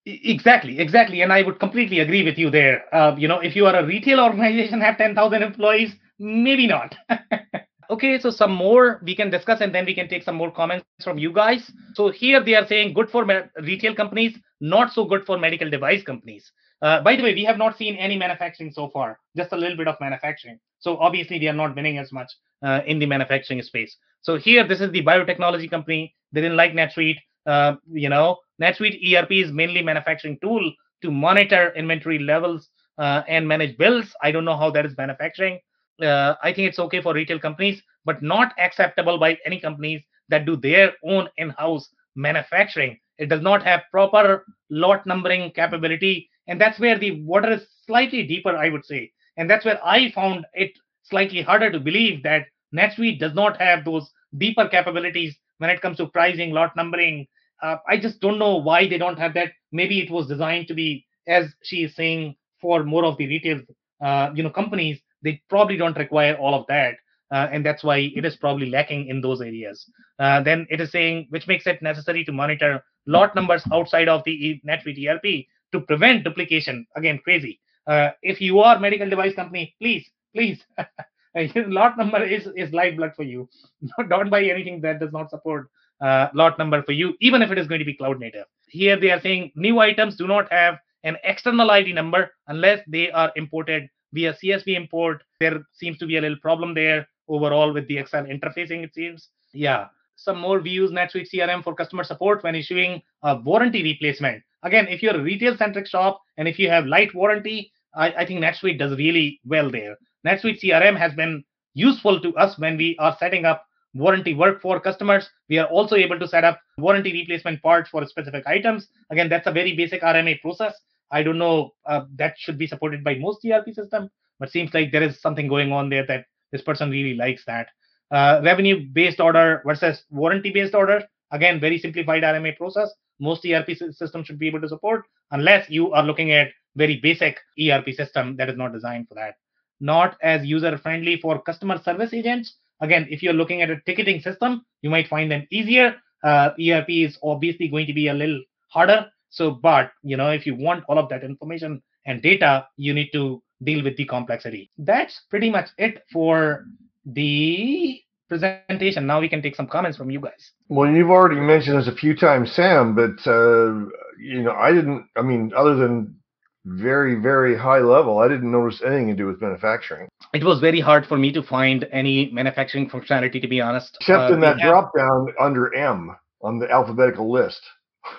Exactly, exactly, and I would completely agree with you there. Uh, you know, if you are a retail organization have ten thousand employees, maybe not. okay, so some more we can discuss, and then we can take some more comments from you guys. So here they are saying good for retail companies, not so good for medical device companies. Uh, by the way, we have not seen any manufacturing so far, just a little bit of manufacturing. So obviously they are not winning as much uh, in the manufacturing space. So here, this is the biotechnology company. They didn't like NetSuite. Uh, you know, NetSuite ERP is mainly manufacturing tool to monitor inventory levels uh, and manage bills. I don't know how that is manufacturing. Uh, I think it's okay for retail companies, but not acceptable by any companies that do their own in-house manufacturing. It does not have proper lot numbering capability, and that's where the water is slightly deeper, I would say. And that's where I found it slightly harder to believe that NetSuite does not have those deeper capabilities when it comes to pricing, lot numbering. Uh, I just don't know why they don't have that. Maybe it was designed to be, as she is saying, for more of the retail, uh, you know, companies. They probably don't require all of that, uh, and that's why it is probably lacking in those areas. Uh, then it is saying, which makes it necessary to monitor lot numbers outside of the NetSuite ERP to prevent duplication. Again, crazy. Uh, if you are medical device company, please, please lot number is is lifeblood for you. Don't buy anything that does not support uh, lot number for you, even if it is going to be cloud native. Here they are saying new items do not have an external ID number unless they are imported via CSV import. There seems to be a little problem there overall with the Excel interfacing, it seems. Yeah. Some more views NetSuite CRM for customer support when issuing a warranty replacement. Again, if you're a retail centric shop and if you have light warranty, I, I think NetSuite does really well there. NetSuite CRM has been useful to us when we are setting up warranty work for customers. We are also able to set up warranty replacement parts for specific items. Again, that's a very basic RMA process. I don't know uh, that should be supported by most ERP system, but seems like there is something going on there that this person really likes that. Uh, revenue based order versus warranty based order. Again, very simplified RMA process. Most ERP systems should be able to support unless you are looking at very basic ERP system that is not designed for that not as user friendly for customer service agents. Again, if you're looking at a ticketing system, you might find them easier. Uh, ERP is obviously going to be a little harder. So, but you know, if you want all of that information and data, you need to deal with the complexity. That's pretty much it for the presentation. Now we can take some comments from you guys. Well, you've already mentioned this a few times, Sam, but uh, you know, I didn't. I mean, other than very, very high level. I didn't notice anything to do with manufacturing. It was very hard for me to find any manufacturing functionality, to be honest. Except uh, in that drop down under M on the alphabetical list.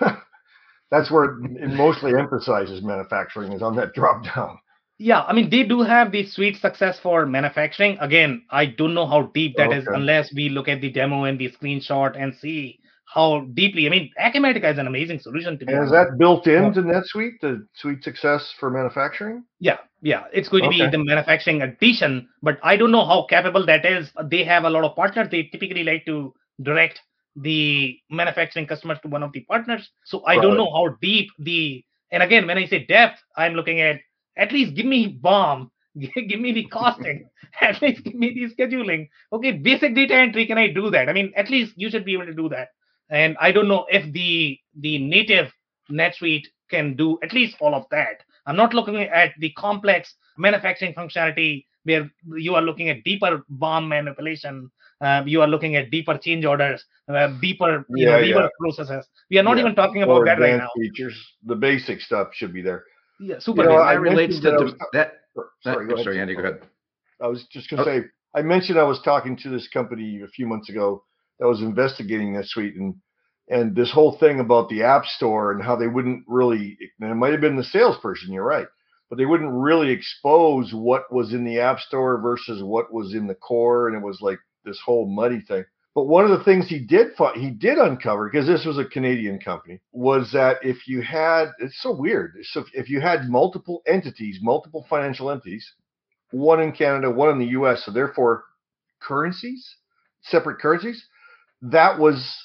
That's where it mostly emphasizes manufacturing is on that drop down. Yeah, I mean they do have the SuiteSuccess for manufacturing. Again, I don't know how deep that okay. is unless we look at the demo and the screenshot and see how deeply. I mean, Acumatica is an amazing solution to be. And is that built into NetSuite, the SuiteSuccess for manufacturing? Yeah, yeah, it's going to okay. be the manufacturing addition, but I don't know how capable that is. They have a lot of partners. They typically like to direct the manufacturing customers to one of the partners. So I right. don't know how deep the. And again, when I say depth, I'm looking at at least give me BOM, give me the costing, at least give me the scheduling. Okay, basic data entry. Can I do that? I mean, at least you should be able to do that and I don't know if the the native NetSuite can do at least all of that. I'm not looking at the complex manufacturing functionality where you are looking at deeper BOM manipulation. Uh, you are looking at deeper change orders, uh, deeper you know, deeper yeah. processes. We are not Yeah. even talking Or about that right advanced now. Features, the basic stuff should be there. Yeah, super. You know, basic. I that relates to that was- that. Sorry, go ahead. Sorry, Andy, go ahead. I was just going Oh. to say, I mentioned I was talking to this company a few months ago that was investigating NetSuite and and this whole thing about the App Store and how they wouldn't really, and it might have been the salesperson, you're right, but they wouldn't really expose what was in the App Store versus what was in the core, and it was like this whole muddy thing. But one of the things he did fi- he did uncover because this was a Canadian company was that if you had it's so weird so if, if you had multiple entities multiple financial entities one in Canada, one in the US. So therefore, currencies, separate currencies, that was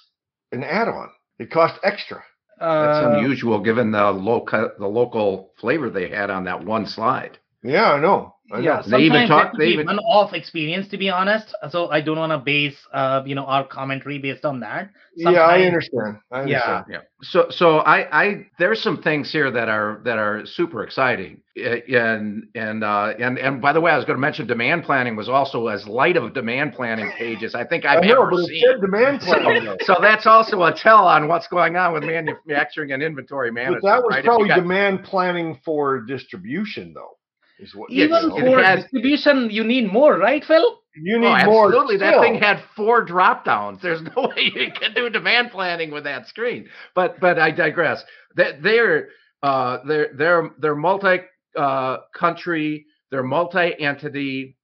an add-on. It cost extra. That's Uh, unusual given the local the local flavor they had on that one slide. Yeah, I know. I yeah, know. They even sometimes talk- that could they be even- one-off experience, to be honest. So I don't want to base, uh, you know, our commentary based on that. Yeah, I understand. I understand. Yeah. So so I I there's some things here that are that are super exciting. Uh, And and uh and and by the way, I was going to mention demand planning was also as light of demand planning pages I think I I've know, ever but it seen. said demand planning. though. So that's also a tell on what's going on with manufacturing and inventory management. But that was right? Probably got- demand planning for distribution, though. Is what Yeah, Even it for had- distribution, you need more, right, Phil? you need Oh, more. absolutely. That thing had four drop downs. There's no way you can do demand planning with that screen. But but I digress. They, they're uh, they're they're they're multi uh, country. They're multi entity.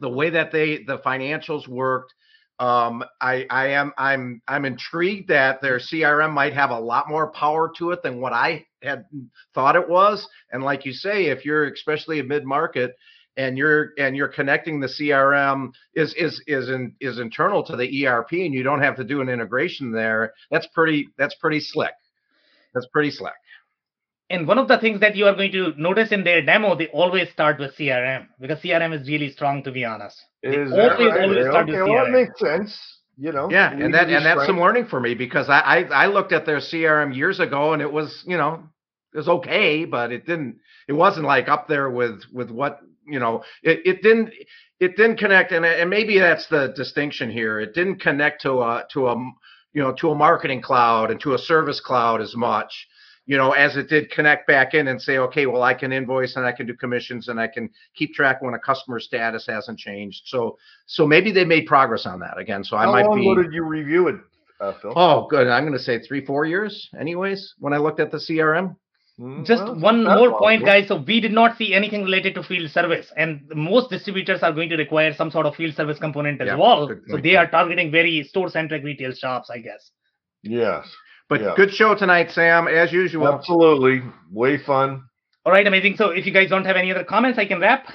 The way that they the financials worked. Um, I I am I'm I'm intrigued that their CRM might have a lot more power to it than what I had thought it was. And like you say, if you're especially a mid market and you're and you're connecting the CRM is is is in, is internal to the ERP and you don't have to do an integration there. That's pretty that's pretty slick. That's pretty slick. And one of the things that you are going to notice in their demo, they always start with CRM because CRM is really strong, to be honest. Is They always, right? always start with okay, well, that CRM. makes sense. You know. Yeah, and that and that's some learning for me because I, I I looked at their CRM years ago and it was you know it was okay, but it didn't it wasn't like up there with with what you know it, it didn't it didn't connect and and maybe that's the distinction here. It didn't connect to a to a you know to a marketing cloud and to a service cloud as much you know as it did connect back in and say okay well I can invoice and I can do commissions and I can keep track when a customer status hasn't changed. So so maybe they made progress on that again. So I How might long be. ago did you review it, uh, Phil? Oh, good. I'm going to say three, four years, anyways, when I looked at the CRM. Hmm, Just well, one more long point, ago. guys. So we did not see anything related to field service, and most distributors are going to require some sort of field service component as Yeah, well. So they are targeting very store-centric retail shops, I guess. Yes. But Yeah. good show tonight, Sam, as usual. Absolutely. Way fun. All right, amazing. So if you guys don't have any other comments, I can wrap.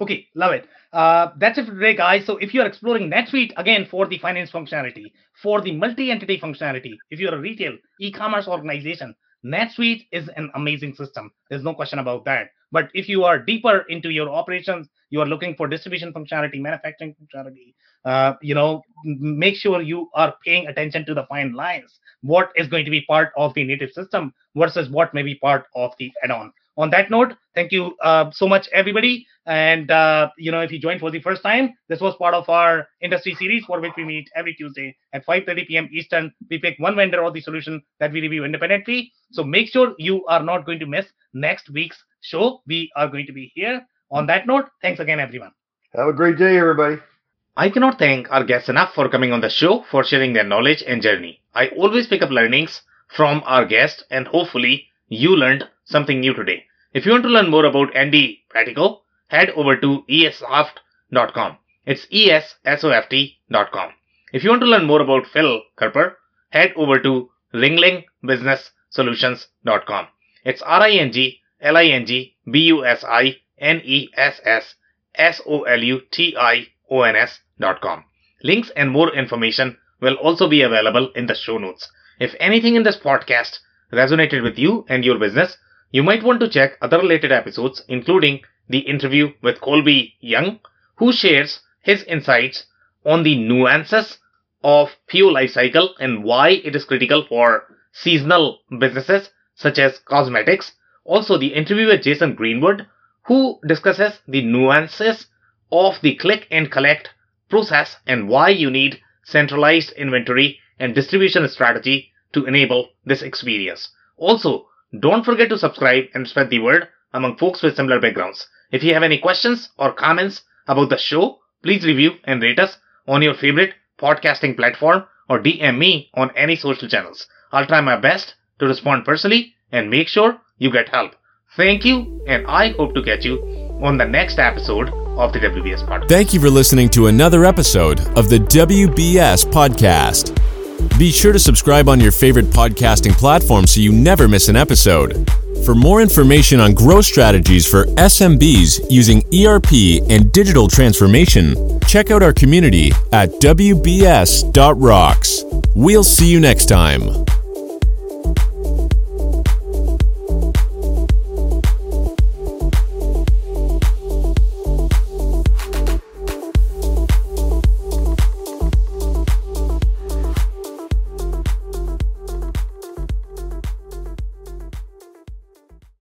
Okay, love it. Uh, that's it for today, guys. So if you are exploring NetSuite again for the finance functionality, for the multi-entity functionality, if you're a retail e-commerce organization, NetSuite is an amazing system. There's no question about that. But if you are deeper into your operations, you are looking for distribution functionality, manufacturing functionality, uh, you know, make sure you are paying attention to the fine lines. What is going to be part of the native system versus what may be part of the add-on. On that note, thank you uh, so much, everybody. And uh, you know, if you joined for the first time, this was part of our industry series for which we meet every Tuesday at 5:30 p.m. Eastern. We pick one vendor or the solution that we review independently. So make sure you are not going to miss next week's show. We are going to be here. On that note, thanks again, everyone. Have a great day, everybody. I cannot thank our guests enough for coming on the show for sharing their knowledge and journey. I always pick up learnings from our guests and hopefully you learned something new today. If you want to learn more about Andy Pratico, head over to esoft.com. It's esoft.com. If you want to learn more about Phil Kerper, head over to ringlingbusinesssolutions.com. It's R-I-N-G-L-I-N-G-B-U-S-I-N-E-S-S S-O-L-U-T-I-O-N-S.com. Links and more information will also be available in the show notes. If anything in this podcast resonated with you and your business, you might want to check other related episodes, including the interview with Colby Young, who shares his insights on the nuances of PO lifecycle and why it is critical for seasonal businesses such as cosmetics. Also, the interview with Jason Greenwood, who discusses the nuances of the click and collect process and why you need centralized inventory and distribution strategy to enable this experience. Also, don't forget to subscribe and spread the word among folks with similar backgrounds. If you have any questions or comments about the show, please review and rate us on your favorite podcasting platform or DM me on any social channels. I'll try my best to respond personally and make sure you get help. Thank you, and I hope to catch you on the next episode of the WBS podcast. Thank you for listening to another episode of the WBS podcast. Be sure to subscribe on your favorite podcasting platform so you never miss an episode. For more information on growth strategies for SMBs using ERP and digital transformation, check out our community at WBS.rocks. We'll see you next time.